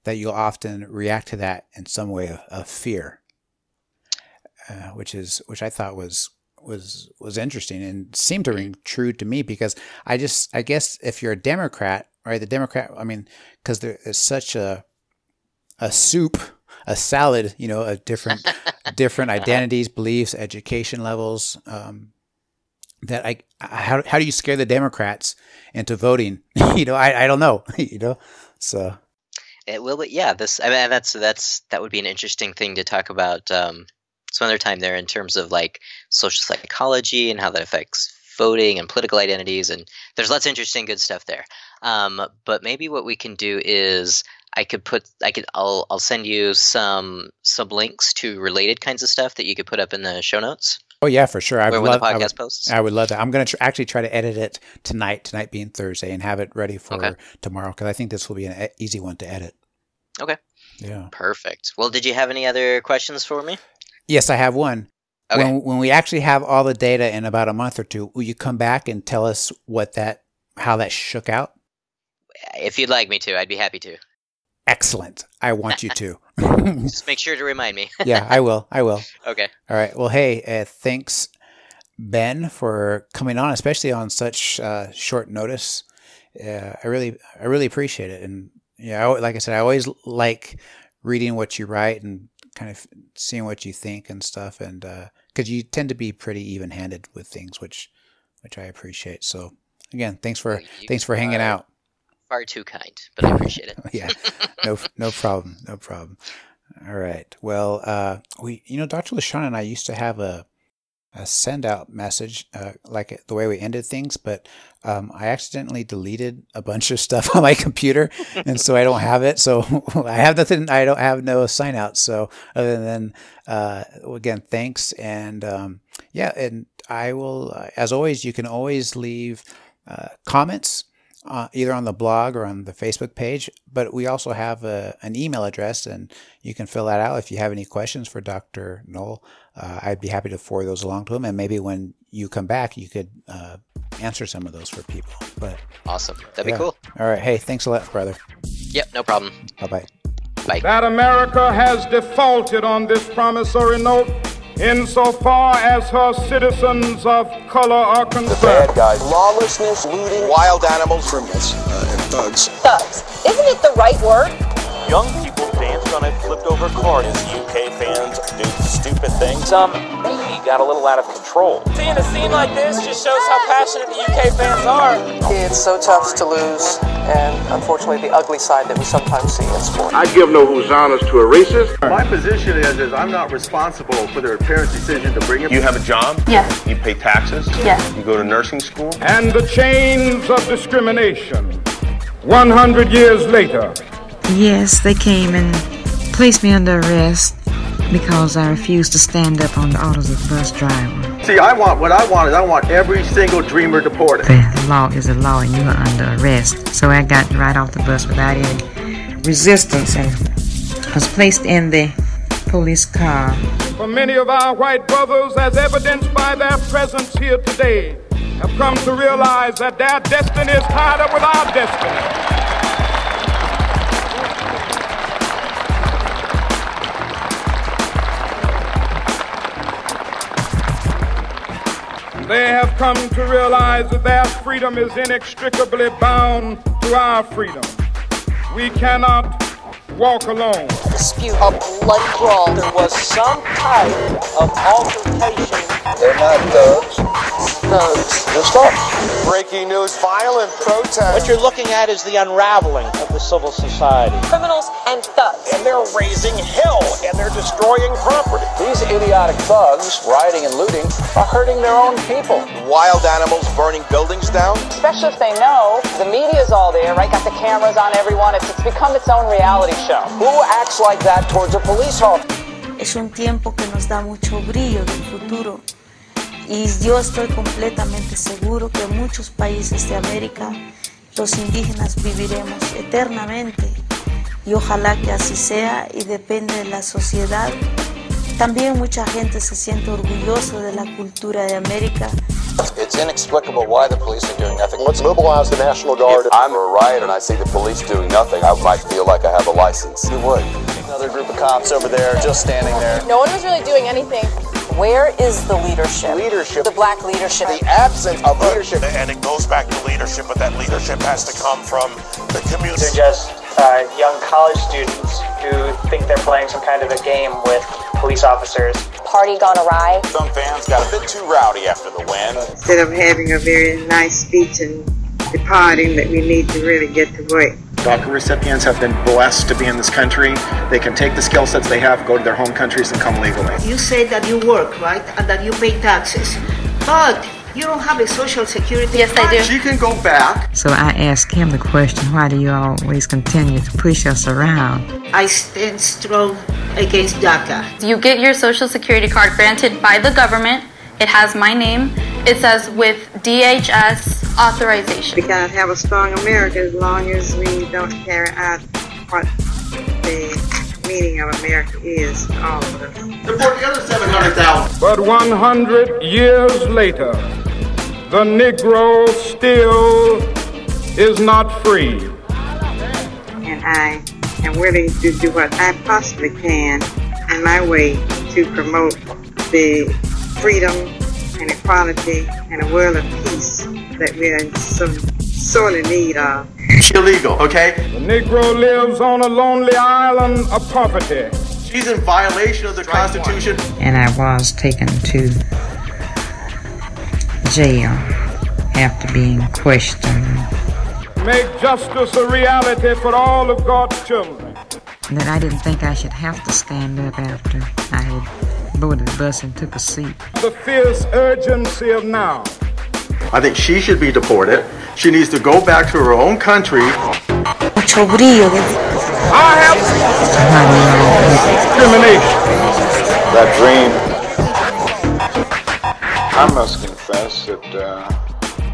that you'll often react to that in some way of, of fear, uh, which is which I thought was was was interesting and seemed to ring true to me because I just I guess if you're a Democrat, right? The Democrat, I mean, because there is such a a soup, a salad, you know, of different different identities, beliefs, education levels. Um, that I how how do you scare the Democrats into voting? you know, I I don't know. you know, so It will, but yeah, this. I mean, that's that's that would be an interesting thing to talk about um, some other time there in terms of like social psychology and how that affects voting and political identities, and there's lots of interesting, good stuff there. Um, but maybe what we can do is I could put I could I'll I'll send you some some links to related kinds of stuff that you could put up in the show notes. Oh yeah, for sure. I would when the love. I podcast would, posts? I would love that. I'm going to tr- actually try to edit it tonight. Tonight being Thursday, and have it ready for Okay. tomorrow because I think this will be an e- easy one to edit. Okay, Yeah. perfect. Well, did you have any other questions for me? Yes, I have one. Okay. When when we actually have all the data in about a month or two, will you come back and tell us what that how that shook out? If you'd like me to, I'd be happy to. Excellent. I want you to. Just make sure to remind me. yeah, I will. I will. okay. All right. Well, hey, uh, thanks, Ben, for coming on, especially on such uh, short notice. Uh, I really, I really appreciate it. And yeah, I, like I said, I always like reading what you write and kind of seeing what you think and stuff. And because you tend to be pretty even-handed with things, which, which I appreciate. So again, thanks for you thanks for hanging out. Far too kind, but I appreciate it. yeah, no, no problem, no problem. All right. Well, uh, we, you know, Dr. LaShawn and I used to have a a send out message, uh, like the way we ended things, but um, I accidentally deleted a bunch of stuff on my computer, and so I don't have it. So I have nothing. I don't have no sign out. So other than uh, again, thanks, and um, yeah, and I will, uh, as always, you can always leave uh, comments uh, either on the blog or on the Facebook page. But we also have a, an email address, and you can fill that out if you have any questions for Dr. Knoll. Uh, I'd be happy to forward those along to him, and maybe when you come back, you could uh, answer some of those for people. But Awesome. That'd be cool. All right. Hey, thanks a lot, brother. Yep, no problem. Bye bye. Bye. that America has defaulted on this promissory note insofar as her citizens of color are concerned. The bad guys. Lawlessness, looting, wild animals, criminals, uh, and thugs. thugs. Isn't it the right word? Young people danced on a flipped over cart as UK fans do stupid things. Um, maybe got a little out of control. Seeing a scene like this just shows how passionate the UK fans are. It's so tough to lose, and unfortunately, the ugly side that we sometimes see in sport. I give no hosannas to a racist. My position is, is I'm not responsible for their parents' decision to bring him. You have a job? Yes. You pay taxes? Yes. You go to nursing school? And the chains of discrimination, 100 years later, Yes, they came and placed me under arrest because I refused to stand up on the orders of the bus driver. See, I want what I want is I want every single dreamer deported. The law is a law and you are under arrest. So I got right off the bus without any resistance and was placed in the police car. For many of our white brothers, as evidenced by their presence here today, have come to realize that their destiny is tied up with our destiny. They have come to realize that their freedom is inextricably bound to our freedom. We cannot walk alone. Dispute a blood brawl. There was some type of altercation. They're not thugs. Thugs. Just thugs. Breaking news, violent protest. What you're looking at is the unraveling of the civil society. Criminals and thugs. And they're raising hell and they're destroying property. These idiotic thugs, rioting and looting, are hurting their own people. Wild animals burning buildings down. Especially if they know the media's all there, right? Got the cameras on everyone. It's, it's become its own reality show. Who acts like that towards a police officer? Es un tiempo que nos da mucho brillo del futuro. Y yo estoy completamente seguro que en muchos países de América los indígenas viviremos eternamente. Y ojalá que así sea y depende de la sociedad. También mucha gente se siente orgulloso de la cultura de América. It's inexplicable why the police are doing nothing. Let's mobilize the National Guard. If I'm a riot and I see the police doing nothing, I might feel like I have a license. You would. Another group of cops over there just standing there. No one was really doing anything. Where is the leadership? Leadership. The black leadership. The absence of leadership. And it goes back to leadership, but that leadership has to come from the community. They're just uh, young college students who think they're playing some kind of a game with police officers. Party gone awry. Some fans got a bit too rowdy after the win. Instead of having a very nice speech and departing, that we need to really get to work. DACA recipients have been blessed to be in this country. They can take the skill sets they have, go to their home countries, and come legally. You say that you work, right? And that you pay taxes. But you don't have a social security Yes, I do. She can go back. So I asked him the question, why do you always continue to push us around? I stand strong against DACA. You get your social security card granted by the government. It has my name. It says with DHS authorization. We cannot have a strong America as long as we don't carry out what the meaning of America is to all of us. Support the other 700,000. But 100 years later, the Negro still is not free. And I am willing to do what I possibly can in my way to promote the freedom and equality and a world of peace that we are in so sorely need of. Illegal, okay? The Negro lives on a lonely island of poverty. She's in violation of the Constitution. And I was taken to jail after being questioned. Make justice a reality for all of God's children. That I didn't think I should have to stand up after I had boarded the bus and took a seat. The fierce urgency of now. I think she should be deported. She needs to go back to her own country. Mucho brillo I have discrimination. That dream. I must confess that uh,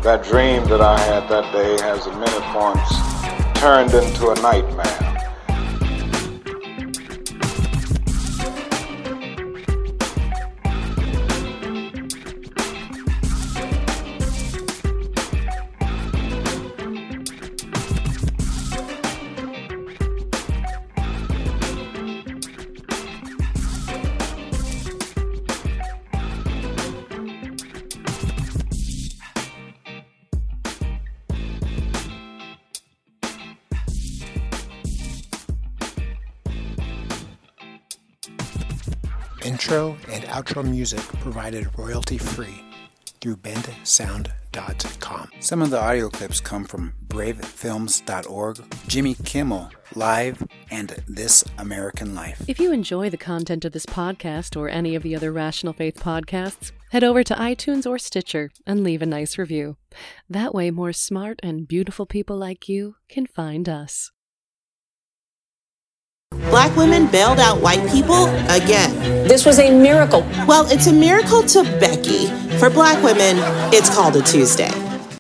that dream that I had that day has at many points turned into a nightmare. Intro and outro music provided royalty free through bensound.com. Some of the audio clips come from bravefilms.org, Jimmy Kimmel Live, and This American Life. If you enjoy the content of this podcast or any of the other Rational Faith podcasts, head over to iTunes or Stitcher and leave a nice review. That way, more smart and beautiful people like you can find us. Black women bailed out white people again. This was a miracle. Well, it's a miracle to Becky. For black women, it's called a Tuesday.